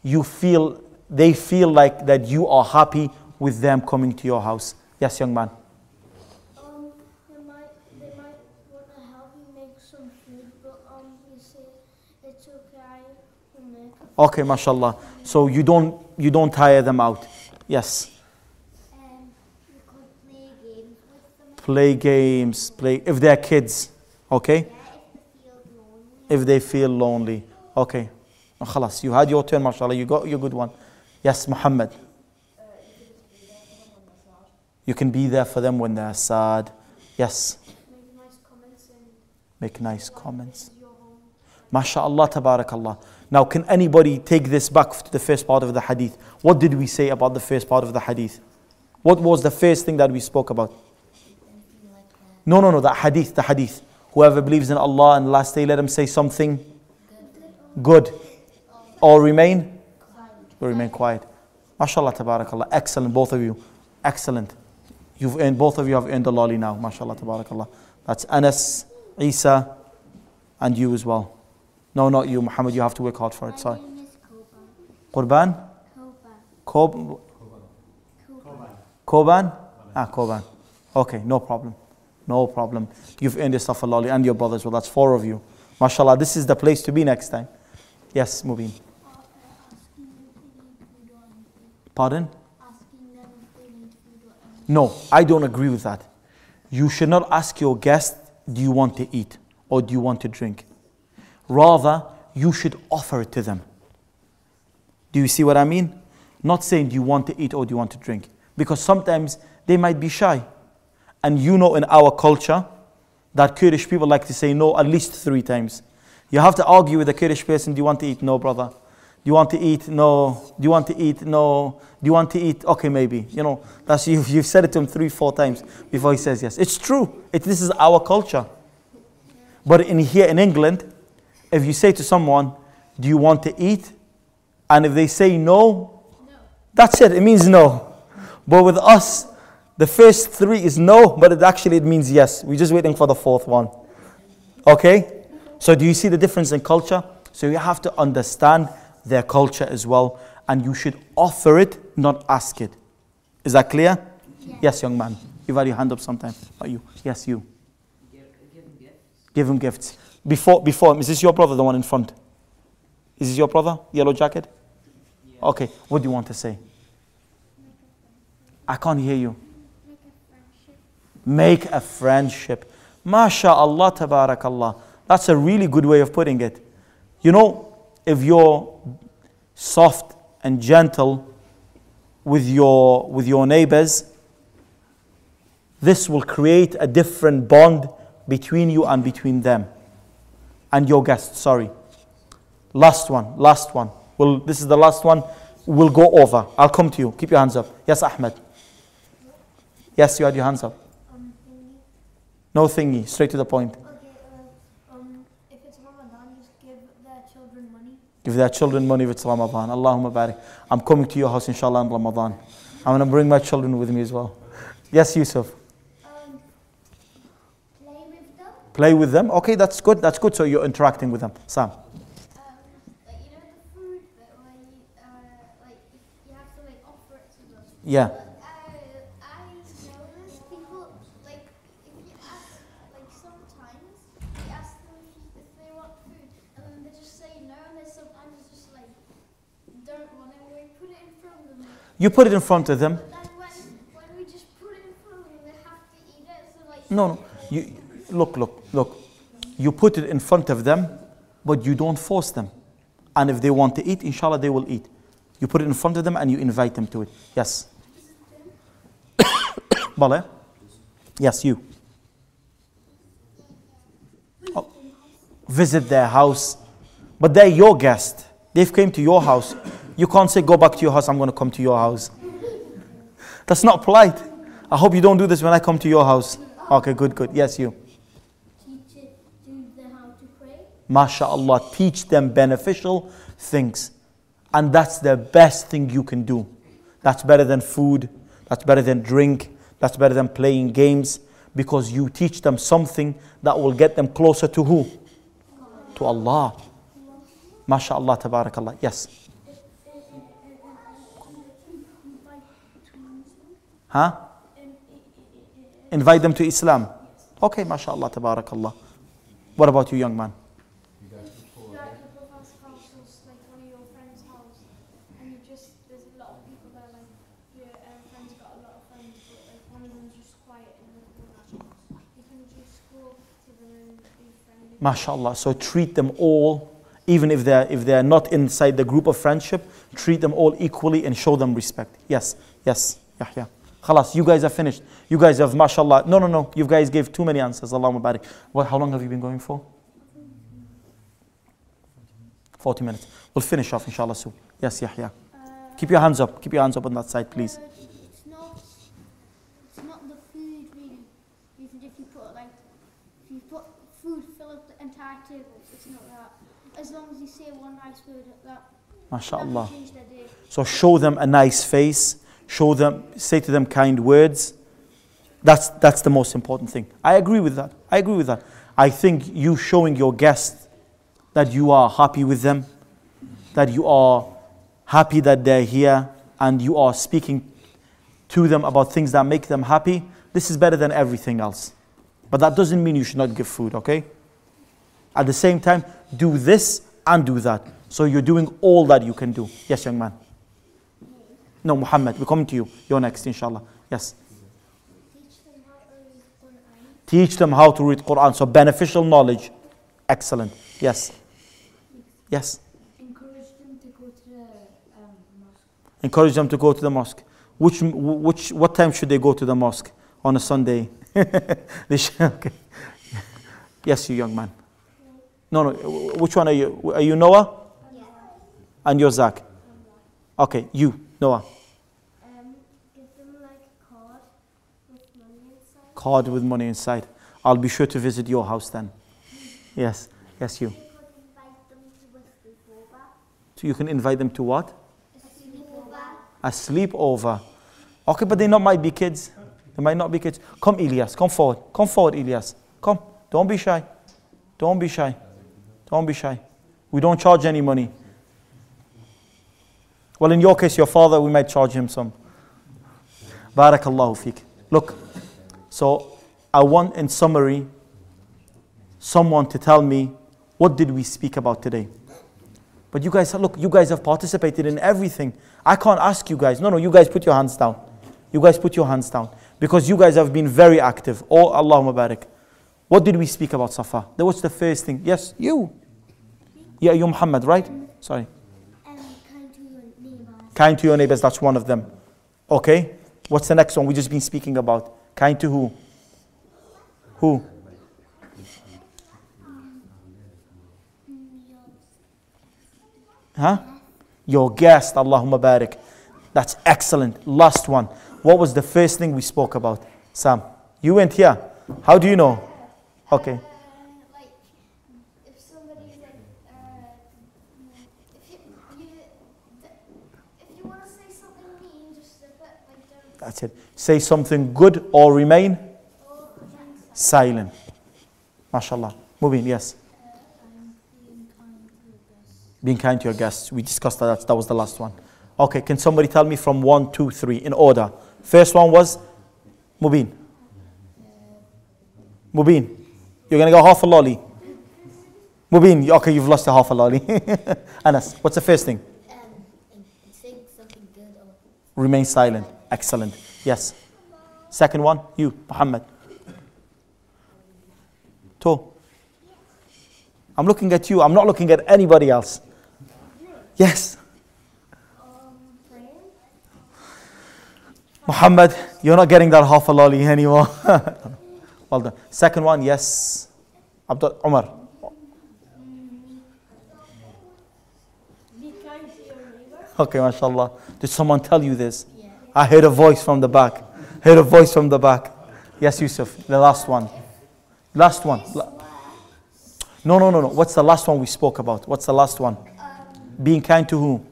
[SPEAKER 1] you feel, they feel like that you are happy with them coming to your house. Yes, young man.
[SPEAKER 3] Um, they might, they might want to help you make some food, but um, you say it's okay, we'll make it.
[SPEAKER 1] Okay, mashallah. So you don't, you don't tire them out. Yes.
[SPEAKER 3] Um, you could play games with them.
[SPEAKER 1] Play games, play, if they're kids. Okay?
[SPEAKER 3] Yeah, if they feel lonely.
[SPEAKER 1] if they feel lonely. Okay. خلاص, you had your turn, mashallah. You got your good one. Yes, Muhammad. You can be there for them when they're sad. Yes.
[SPEAKER 3] Make nice comments and
[SPEAKER 1] Make nice comments.
[SPEAKER 3] this is your home.
[SPEAKER 1] MashaAllah, tabarakallah. Now, can anybody take this back to the first part of the hadith? What did we say about the first part of the hadith? What was the first thing that we spoke about? No, no, no, the hadith, the hadith. Whoever believes in Allah and the last day, let him say something good. Or remain? Or remain quiet. MashaAllah, tabarakallah. Excellent, both of you. Excellent. You've earned, both of you have earned a lolly now. MashaAllah, tabarakallah. That's Anas, Isa, and you as well. No, not you, Muhammad. You have to work hard for it. Sorry.
[SPEAKER 3] My name is Koban.
[SPEAKER 1] Qurban?
[SPEAKER 3] Koban.
[SPEAKER 1] Kob? Koban? Ah, Koban. Okay, no problem. No problem. You've earned yourself a lolly and your brothers. Well, that's four of you. MashaAllah, this is the place to be next time. Yes, Mubin.
[SPEAKER 3] Asking if they need food or anything.
[SPEAKER 1] Pardon?
[SPEAKER 3] Asking them if they need food or anything.
[SPEAKER 1] No, I don't agree with that. You should not ask your guest, do you want to eat or do you want to drink? Rather, you should offer it to them. Do you see what I mean? Not saying, do you want to eat or do you want to drink? Because sometimes they might be shy. And you know, in our culture, that Kurdish people like to say no at least three times. You have to argue with a Kurdish person, do you want to eat? No, brother. Do you want to eat? No. Do you want to eat? No. Do you want to eat? Okay, maybe. You know, that's you've, you've said it to him three, four times before he says yes. It's true. It, this is our culture. But in here in England, if you say to someone, Do you want to eat? And if they say no, that's it. It means no. But with us, the first three is no, but it actually it means yes. We're just waiting for the fourth one. Okay? So do you see the difference in culture? So you have to understand their culture as well, and you should offer it, not ask it. Is that clear? Yes, young man. You've had your hand up sometime. Are you. Yes, you.
[SPEAKER 4] Give, give them gifts.
[SPEAKER 1] Give him gifts. Before, before, is this your brother, the one in front? Is this your brother? Yellow jacket?
[SPEAKER 4] Yeah.
[SPEAKER 1] Okay, what do you want to say? I can't hear you.
[SPEAKER 3] Make a friendship.
[SPEAKER 1] Make a friendship. MashaAllah, tabarakallah. That's a really good way of putting it. You know, if you're soft and gentle with your, with your neighbors, this will create a different bond between you and between them and your guests. Sorry. Last one, last one. Well, this is the last one. We'll go over. I'll come to you. Keep your hands up. Yes, Ahmed. Yes, you had your hands up.
[SPEAKER 3] Um, thingy.
[SPEAKER 1] No thingy. Straight to the point.
[SPEAKER 3] Okay, uh, um, if it's Ramadan, just give their children money.
[SPEAKER 1] Give their children money if it's Ramadan. Allahumma barik. I'm coming to your house, inshallah, in Ramadan. I'm going to bring my children with me as well. Yes, Yusuf.
[SPEAKER 3] Um, play with them.
[SPEAKER 1] Play with them. Okay, that's good. That's good. So you're interacting with them. Sam.
[SPEAKER 3] Um, you know the food bit where you, uh, like you have to like offer it to them.
[SPEAKER 1] Yeah.
[SPEAKER 3] But, uh, people like if you ask like sometimes you ask them if, you, if they want food and then they just say no and they sometimes just like don't want it. We put it in front of them.
[SPEAKER 1] You put it in front of them.
[SPEAKER 3] Then when when we just put it in front of them, they have to eat it. So
[SPEAKER 1] No, no. You, look, look, look. You put it in front of them, but you don't force them. And if they want to eat, inshallah, they will eat. You put it in front of them and you invite them to it. Yes. Bale? Yes, you. Oh, visit their house. But they're your guest. They've came to your house. You can't say, go back to your house, I'm going to come to your house. That's not polite. I hope you don't do this when I come to your house. Okay, good, good. Yes, you.
[SPEAKER 3] teach it, teach them how to pray.
[SPEAKER 1] MashaAllah, teach them beneficial things. And that's the best thing you can do. That's better than food. That's better than drink. That's better than playing games. Because you teach them something that will get them closer to who? To Allah. MashaAllah, tabarakallah. Yes. Huh? Invite them to Islam. Okay, mashallah, tabarakallah. What about you, young man?
[SPEAKER 2] You're at your brother's house or s- like one of your friend's house, and you just there's a lot of people there. Like your um, friend's got a lot of friends, but like one of them's just quiet and the other one. You can just go up to them and
[SPEAKER 1] MashaAllah. So treat them all, even if they're, if they're not inside the group of friendship, treat them all equally and show them respect. Yes, yes, Yahya. Khalas, you guys are finished. You guys have, mashallah. No, no, no. You guys gave too many answers. Allahumma barik. Well, how long have you been going for? 40 minutes. We'll finish off, inshallah, soon. Yes.
[SPEAKER 2] Uh,
[SPEAKER 1] Keep your hands up. Keep your hands up on that side, please.
[SPEAKER 2] Uh, it's not. It's not the food really. Even if you put like, if you put food, fill up the entire table. It's not that. As long as you say one nice word at that.
[SPEAKER 1] MashaAllah.
[SPEAKER 2] will change their day.
[SPEAKER 1] So show them a nice face, show them, say to them kind words. That's, that's the most important thing. I agree with that. I agree with that. I think you showing your guests that you are happy with them, that you are happy that they're here, and you are speaking to them about things that make them happy, this is better than everything else. But that doesn't mean you should not give food, okay? At the same time, do this and do that. So you're doing all that you can do. Yes, young man. No, Muhammad, we're coming to you. You're next, inshallah. Yes.
[SPEAKER 2] Teach them how to read Quran.
[SPEAKER 1] Teach them how to read Quran. So beneficial knowledge. Excellent. Yes. Yes.
[SPEAKER 5] Encourage them to go to the um, mosque.
[SPEAKER 1] Encourage them to go to the mosque. Which, which, what time should they go to the mosque on a Sunday? They should- okay. Yes, you young man. No, no. Which one are you? Are you Noah? Yeah. And you're Zach? Okay, you, Noah.
[SPEAKER 2] Um, give them like a card with money inside.
[SPEAKER 1] Card with money inside. I'll be sure to visit your house then. Yes, yes, you.
[SPEAKER 2] You could invite them to a sleepover.
[SPEAKER 1] So you can invite them to what?
[SPEAKER 2] A sleepover.
[SPEAKER 1] A sleepover. Okay, but they not might be kids. They might not be kids. Come, Elias. Come forward. Come forward, Elias. Come. Don't be shy. Don't be shy. Don't be shy. We don't charge any money. Well, in your case, your father, we might charge him some. Barakallahu feek. Look, so I want, in summary, someone to tell me what did we speak about today. But you guys, look, you guys have participated in everything. I can't ask you guys. No, no, you guys put your hands down. You guys put your hands down. Because you guys have been very active. Oh, Allahumma barik. What did we speak about, Safa? That was the first thing. Yes, you. Yeah, you Muhammad, right? Sorry.
[SPEAKER 2] Kind to your neighbors.
[SPEAKER 1] Kind to your neighbors, that's one of them. Okay? What's the next one we just been speaking about? Kind to who? Who? Huh? Your guest, Allahumma barik. That's excellent. Last one. What was the first thing we spoke about? Sam, you went here. How do you know? Okay.
[SPEAKER 3] Uh, like, if somebody's like, uh, if you, you th- if you want to say something mean, just slip it, like, don't,
[SPEAKER 1] That's it. Say something good or remain
[SPEAKER 3] silent.
[SPEAKER 1] MashaAllah. Moving, yes. Being kind to your guests. We discussed that. That was the last one. Okay, can somebody tell me from one, two, three in order? First one was Mubin. Mubin. You're going to go half a lolly. Mubin, okay, you've lost a half a lolly. Anas, what's the first thing?
[SPEAKER 2] Um, think something good or
[SPEAKER 1] Remain silent. Excellent. Yes. Second one, you, Muhammad. To. I'm looking at you. I'm not looking at anybody else. Yes. Muhammad, you're not getting that half a lolly anymore. well done. Second one, yes. Abdul
[SPEAKER 2] to.
[SPEAKER 1] Okay, mashallah. Did someone tell you this? I heard a voice from the back. Heard a voice from the back. Yes, Yusuf, the last one. Last one. No, no, no, no. What's the last one we spoke about? What's the last one? Being kind to whom?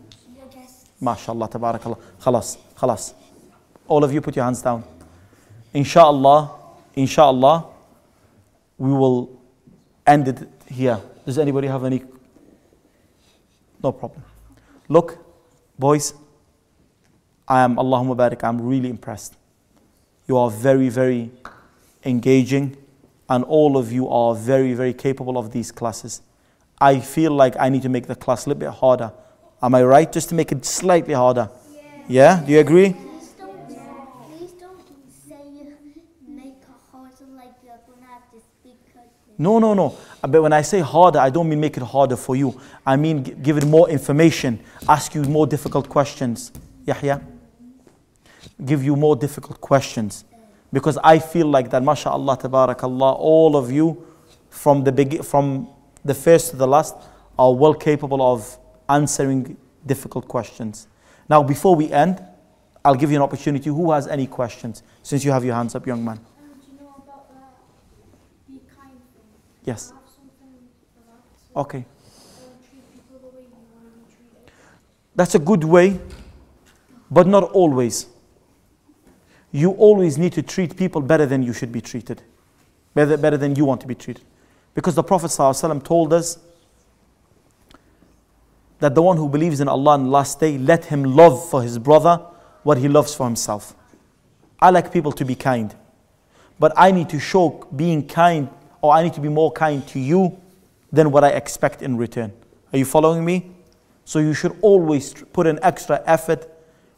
[SPEAKER 1] MashaAllah, tabarakallah. Khalas, khalas. All of you put your hands down. Inshallah, inshallah, we will end it here. Does anybody have any? No problem. Look, boys, I am, Allahumma barik, I'm really impressed. You are very, very engaging, and all of you are very, very capable of these classes. I feel like I need to make the class a little bit harder. Am I right? Just to make it slightly harder. Yeah? Do you agree?
[SPEAKER 3] Please don't, please don't say make harder like you're gonna have to speak
[SPEAKER 1] No, no, no. But when I say harder, I don't mean make it harder for you. I mean give it more information, ask you more difficult questions. Yahya? Give you more difficult questions. Because I feel like that, mashallah, tabarakallah, all of you from the, begi- from the first to the last are well capable of answering difficult questions. Now, before we end, I'll give you an opportunity. Who has any questions? Since you have your hands up, young man.
[SPEAKER 2] Um, do you know about that? Be kind.
[SPEAKER 1] Yes.
[SPEAKER 2] Have something for
[SPEAKER 1] Okay.
[SPEAKER 2] treat people the way you want to be treated.
[SPEAKER 1] That's a good way, but not always. You always need to treat people better than you should be treated, better, better than you want to be treated. Because the Prophet ﷺ told us that the one who believes in Allah the last day, let him love for his brother what he loves for himself. I like people to be kind, but I need to show being kind, or I need to be more kind to you than what I expect in return. Are you following me? So you should always put an extra effort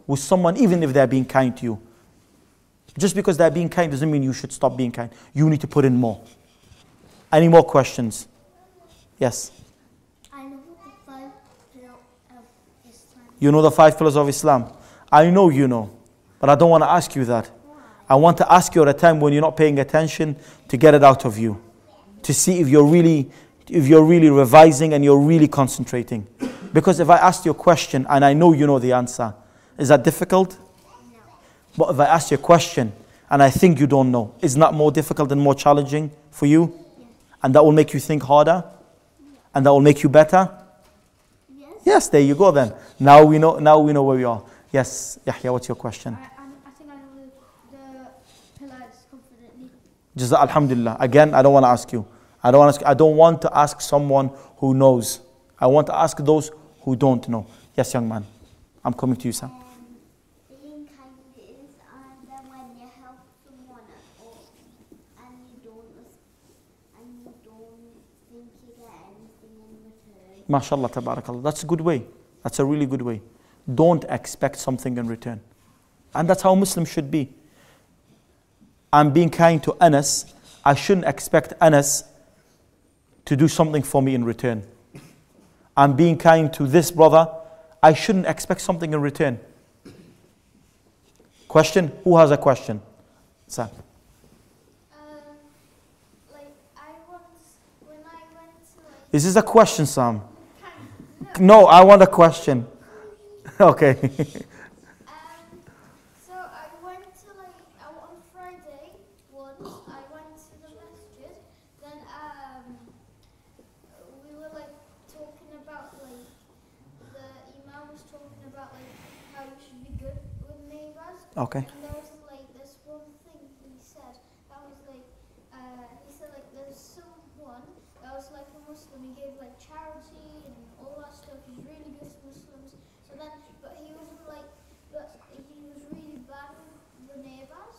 [SPEAKER 1] with someone, even if they're being kind to you. Just because they're being kind doesn't mean you should stop being kind. You need to put in more. Any more questions? Yes.
[SPEAKER 3] Know the five pillar of Islam.
[SPEAKER 1] You know the five pillars of Islam. I know you know, but I don't want to ask you that. I want to ask you at a time when you're not paying attention to get it out of you, to see if you're really, if you're really revising and you're really concentrating. Because if I ask you a question and I know you know the answer, is that difficult? But if I ask you a question and I think you don't know, isn't that more difficult and more challenging for you? Yes. And that will make you think harder? Yes. And that will make you better?
[SPEAKER 3] Yes.
[SPEAKER 1] Yes, there you go then. Now we know now we know where we are. Yes, Yahya, what's your question?
[SPEAKER 2] I, I, think I know the, pillars confidently.
[SPEAKER 1] Just Alhamdulillah. Again, I don't want to ask you. I don't want to ask, I don't want to ask someone who knows. I want to ask those who don't know. Yes, young man. I'm coming to you, Sam.
[SPEAKER 3] Um, being kind is, and then when you help someone or, and you don't, and you don't think you get anything in return.
[SPEAKER 1] MashaAllah, tabarakallah. That's a good way. That's a really good way. Don't expect something in return. And that's how Muslims should be. I'm being kind to Anas. I shouldn't expect Anas to do something for me in return. I'm being kind to this brother. I shouldn't expect something in return. Question? Who has a question? Sam.
[SPEAKER 3] Um, like I once, when I went to like,
[SPEAKER 1] Is this a question, Sam? No, I want a question. okay.
[SPEAKER 3] um, so I went to like, on Friday once, I went to the masjid, then um, we were like talking about like, the imam was talking about like how we should be good with neighbors.
[SPEAKER 1] Okay.
[SPEAKER 3] And there was like this one thing he said that was like uh, he said like there's someone that was like a Muslim. He gave like charity and all that stuff. He's really good to Muslims. So then, but he wasn't like, but he was really bad with the neighbors,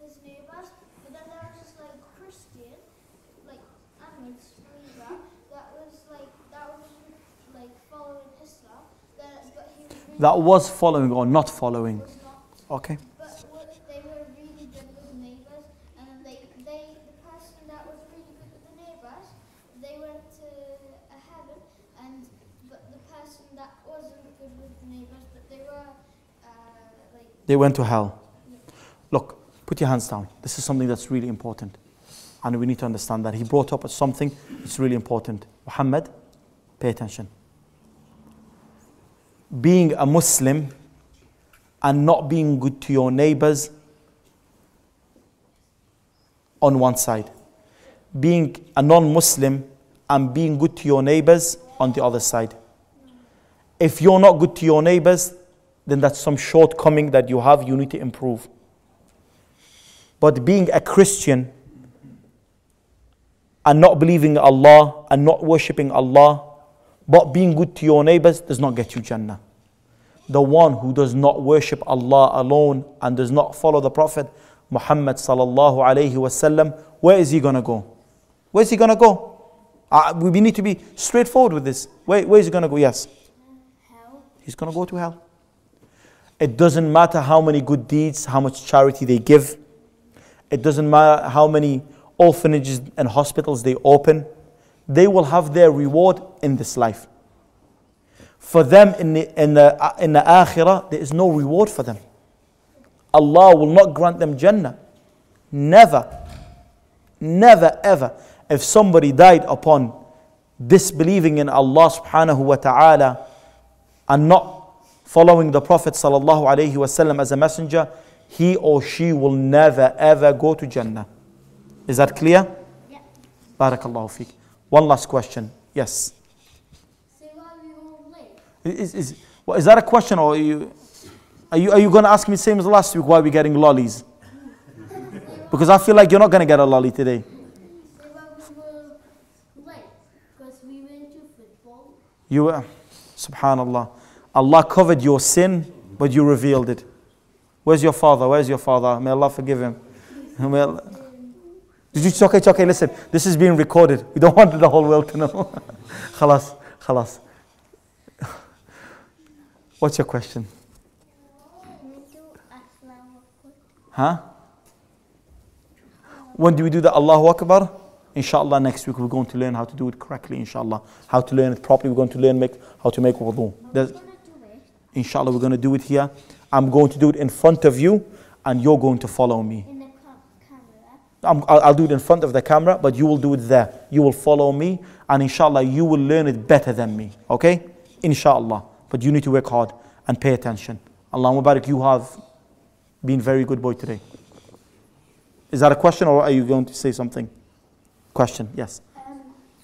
[SPEAKER 3] his neighbors. But then there was this like Christian, like Ahmed's neighbor, that was like that was like following Islam. That, but he was really
[SPEAKER 1] That was following or not following.
[SPEAKER 3] was not
[SPEAKER 1] Okay.
[SPEAKER 3] but what, they were really good with neighbors, and then they, they, the person that was really good with the neighbors, they went to a heaven, and but the person that wasn't good with the was following or not following. Okay.
[SPEAKER 1] They went to hell. Look, put your hands down. This is something that's really important. And we need to understand that. He brought up something that's really important. Muhammad, pay attention. Being a Muslim and not being good to your neighbors on one side. Being a non Muslim and being good to your neighbors on the other side. If you're not good to your neighbors, then that's some shortcoming that you have, you need to improve. But being a Christian and not believing Allah and not worshipping Allah, but being good to your neighbors does not get you Jannah. The one who does not worship Allah alone and does not follow the Prophet Muhammad sallallahu alaihi wasallam, where is he gonna go? Where's he gonna go? Uh, we need to be straightforward with this. Where, where is he gonna go? Yes.
[SPEAKER 5] Hell.
[SPEAKER 1] He's going to go to hell. It doesn't matter how many good deeds, how much charity they give. It doesn't matter how many orphanages and hospitals they open. They will have their reward in this life. For them in the, in the, in the akhirah, there is no reward for them. Allah will not grant them Jannah. Never. Never ever. If somebody died upon disbelieving in Allah subhanahu wa ta'ala and not following the Prophet sallallahu alaihi wasallam as a messenger, he or she will never ever go to Jannah. Is that clear?
[SPEAKER 2] Yeah.
[SPEAKER 1] Barakallahu feek. One last question. Yes. Is, is, is that a question or are you, are you, are you going to ask me same as last week why we're getting lollies? Because I feel like you're not going to get a lolly today. You were, subhanallah. Allah covered your sin, but you revealed it. Where's your father? Where's your father? May Allah forgive him. May Allah- Did you, it's okay, it's okay, listen. This is being recorded. We don't want the whole world to know. khalas, khalas. What's your question? Huh? When do we do the Allahu Akbar? Inshallah, next week we're going to learn how to do it correctly, inshallah. How to learn it properly. We're going to learn make, how to make wudu. There's- Inshallah, we're going to do it here. I'm going to do it in front of you, and you're going to follow me.
[SPEAKER 2] In the cam- camera.
[SPEAKER 1] I'm, I'll, I'll do it in front of the camera, but you will do it there. You will follow me, and inshallah, you will learn it better than me. Okay? Inshallah. But you need to work hard and pay attention. Allahumma barik, you have been very good boy today. Is that a question, or are you going to say something? Question, yes.
[SPEAKER 5] Um,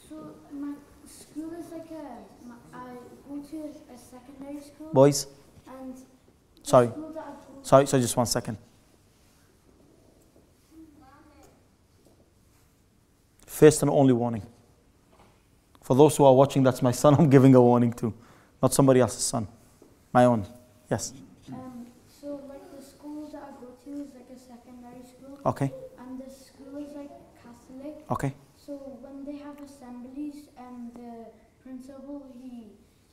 [SPEAKER 5] so my school is like a, my, I go to a secondary school.
[SPEAKER 1] Boys,
[SPEAKER 5] And
[SPEAKER 1] sorry,
[SPEAKER 5] school that I go
[SPEAKER 1] sorry, so just one second. First and only warning. For those who are watching, that's my son, I'm giving a warning to, not somebody else's son. My own. Yes.
[SPEAKER 5] Um, so like the school that I go to is like a secondary school,
[SPEAKER 1] Okay.
[SPEAKER 5] and the school is like Catholic.
[SPEAKER 1] Okay.
[SPEAKER 5] So when they have assemblies, and the principal he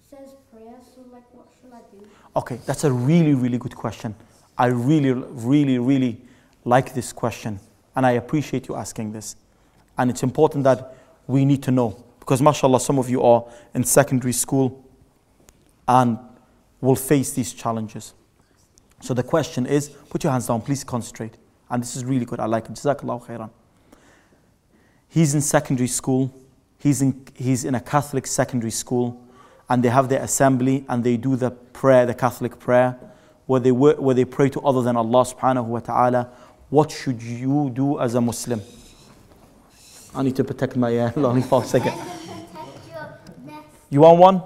[SPEAKER 5] says prayers. So like, what should I do?
[SPEAKER 1] Okay, that's a really, really good question. I really, really, really like this question. And I appreciate you asking this. And it's important that we need to know. Because, mashallah, some of you are in secondary school and will face these challenges. So the question is put your hands down, please concentrate. And this is really good. I like it. Jazakallah khairan. He's in secondary school. He's in, he's in a Catholic secondary school. And they have their assembly and they do the prayer, the Catholic prayer, where they, where they pray to other than Allah subhanahu wa ta'ala. What should you do as a Muslim? I need to protect my uh, second.
[SPEAKER 3] And then protect your nest.
[SPEAKER 1] You want one?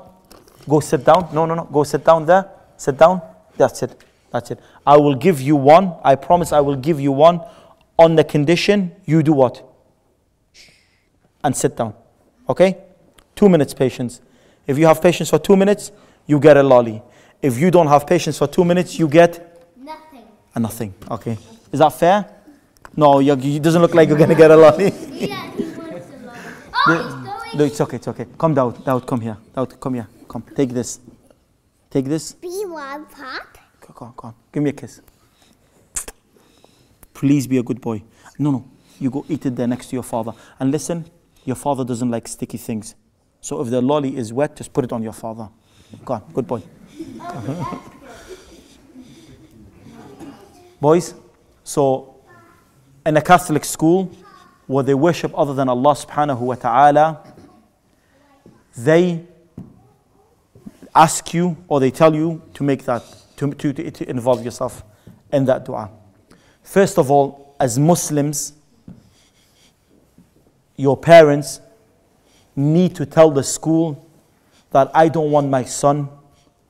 [SPEAKER 1] Go sit down. No, no, no. Go sit down there. Sit down. That's it. That's it. I will give you one. I promise I will give you one on the condition you do what? And sit down. Okay? Two minutes patience. If you have patience for two minutes, you get a lolly. If you don't have patience for two minutes, you get
[SPEAKER 3] Nothing.
[SPEAKER 1] a nothing. Okay? Is that fair? No, you, it doesn't look like you're going to get a lolly.
[SPEAKER 3] Yeah, he wants a lot. Oh.
[SPEAKER 1] No, it's okay, it's okay. Come down, down, come here. Down, come here. Come, take this. Take this.
[SPEAKER 3] Be one pop.
[SPEAKER 1] Go on, come on. Give me a kiss. Please be a good boy. No, no. You go eat it there next to your father. And listen, your father doesn't like sticky things. So if the lolly is wet, just put it on your father. Go on, good boy. Oh, Boys, so in a Catholic school where they worship other than Allah subhanahu wa ta'ala, they ask you or they tell you to make that, to, to, to, involve yourself in that dua. First of all, as Muslims, your parents need to tell the school that I don't want my son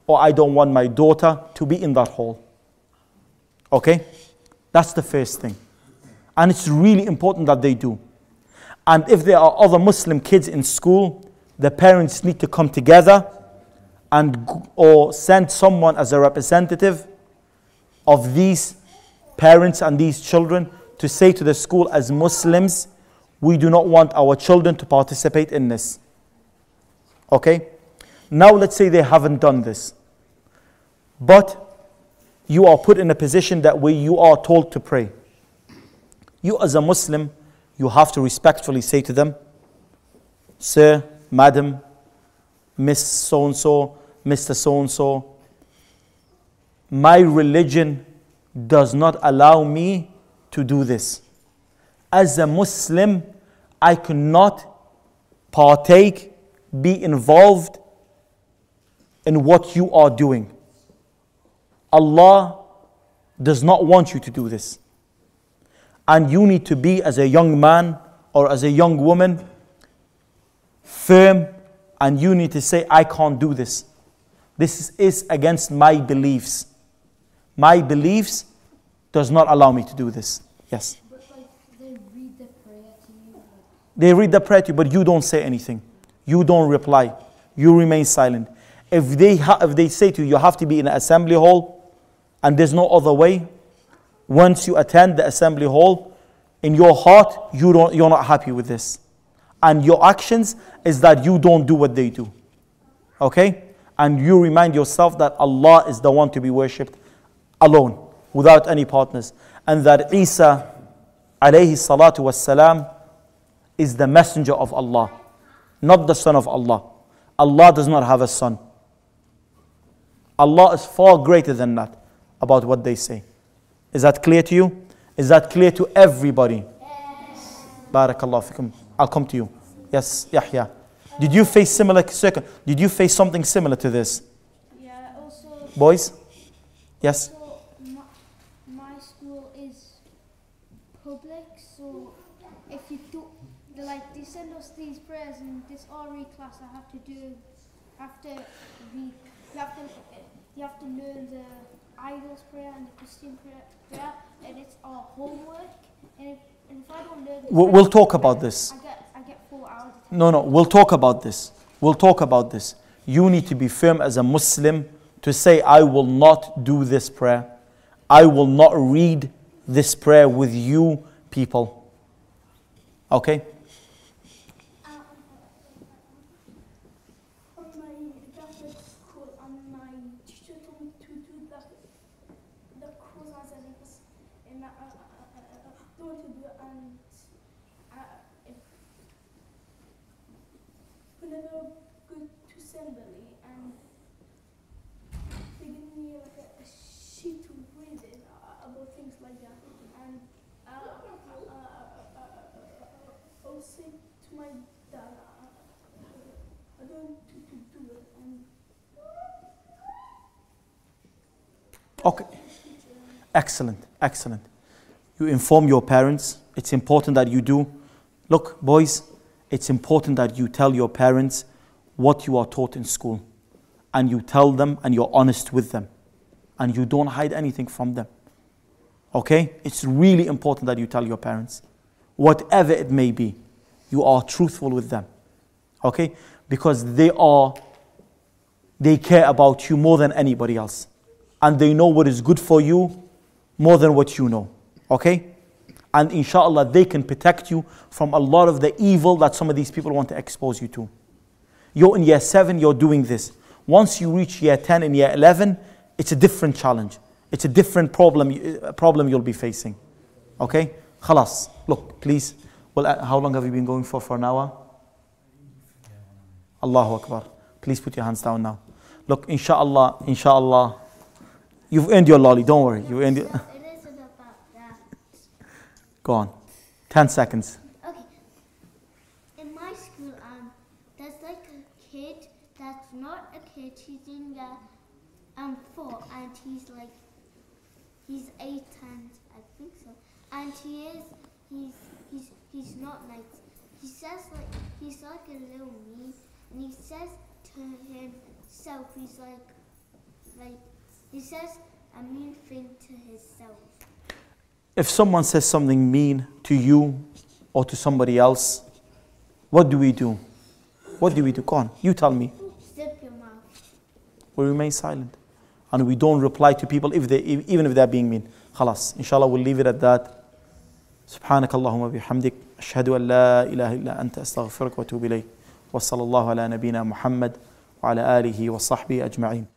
[SPEAKER 1] or I don't want my daughter to be in that hall. Okay? That's the first thing. And it's really important that they do. And if there are other Muslim kids in school, the parents need to come together and or send someone as a representative of these parents and these children to say to the school as Muslims, we do not want our children to participate in this. Okay? Now let's say they haven't done this. But you are put in a position that where you are told to pray. You as a Muslim, you have to respectfully say to them, Sir, Madam, Miss so and so, Mr. so and so, my religion does not allow me to do this. As a Muslim, I cannot partake, be involved in what you are doing. Allah does not want you to do this. And you need to be, as a young man or as a young woman, firm and you need to say, I can't do this. This is against my beliefs. My beliefs does not allow me to do this. Yes.
[SPEAKER 5] But like they read the prayer to you.
[SPEAKER 1] They read the prayer to you, but you don't say anything. You don't reply. You remain silent. If they, ha- if they say to you, you have to be in an assembly hall and there's no other way, once you attend the assembly hall, in your heart, you don't, you're not happy with this. And your actions is that you don't do what they do. Okay? And you remind yourself that Allah is the one to be worshipped alone, without any partners. And that Isa, alayhi salatu is the messenger of Allah, not the son of Allah. Allah does not have a son. Allah is far greater than that about what they say. Is that clear to you? Is that clear to everybody? Yes. Barakallah fikum. I'll come to you. Yes, Yahya. Did you face similar circle? Did you face something similar to this?
[SPEAKER 2] Yeah, also,
[SPEAKER 1] Boys? Yes?
[SPEAKER 2] so my, my school is public, so if you do, like they send us these prayers in this RE class. I have to do after we you have to you have to learn the idols prayer and the Christian prayer, and it's our homework. And if, and if I don't learn,
[SPEAKER 1] We'll, we'll talk about this.
[SPEAKER 2] I get I get four hours.
[SPEAKER 1] No, no, we'll talk about this. We'll talk about this. You need to be firm as a Muslim to say, I will not do this prayer. I will not read this prayer with you people. Okay?
[SPEAKER 6] On my Catholic school, and my teacher told me to do the the croissants and it was, and I, I, I, I, I don't want to do it, and I, if, whenever I go to assembly and they give me like a, a sheet to read in uh, about things like that, and uh, uh, uh, uh, uh, I'll say to my dad. Uh, I don't want to, to do it. And
[SPEAKER 1] Okay. Excellent, excellent. You inform your parents. It's important that you do. Look, boys, it's important that you tell your parents what you are taught in school. And you tell them and you're honest with them. And you don't hide anything from them. Okay? It's really important that you tell your parents. Whatever it may be, you are truthful with them. Okay? Because they are, they care about you more than anybody else. And they know what is good for you more than what you know. Okay? And inshallah, they can protect you from a lot of the evil that some of these people want to expose you to. You're in year 7, you're doing this. Once you reach year 10 and year 11, it's a different challenge. It's a different problem, uh, problem you'll be facing. Okay? Khalas. Look, please. Well, uh, how long have you been going for? For an hour? Allahu Akbar. Please put your hands down now. Look, inshallah, inshallah, you've earned your lolly. Don't worry. You earned your,
[SPEAKER 3] It isn't about that.
[SPEAKER 1] Go on. 10 seconds.
[SPEAKER 3] Okay. In my school, um, there's like a kid that's not a kid. He's in the um four, and he's like, he's eight, and I think so. And he is, he's he's he's not nice. He says like he's like a little me, and he says to himself, he's like, like he says a mean thing to himself.
[SPEAKER 1] If someone says something mean to you or to somebody else, what do we do? What do we do? Go on, you tell me.
[SPEAKER 2] Zip your mouth.
[SPEAKER 1] We remain silent. And we don't reply to people if they, even if they're being mean. خلاص. Inshallah, we'll leave it at that. سبحانك اللهم وبحمدك أشهد أن لا إله إلا أنت أستغفرك وأتوب إليك وصلى الله على نبينا محمد وعلى آله وصحبه أجمعين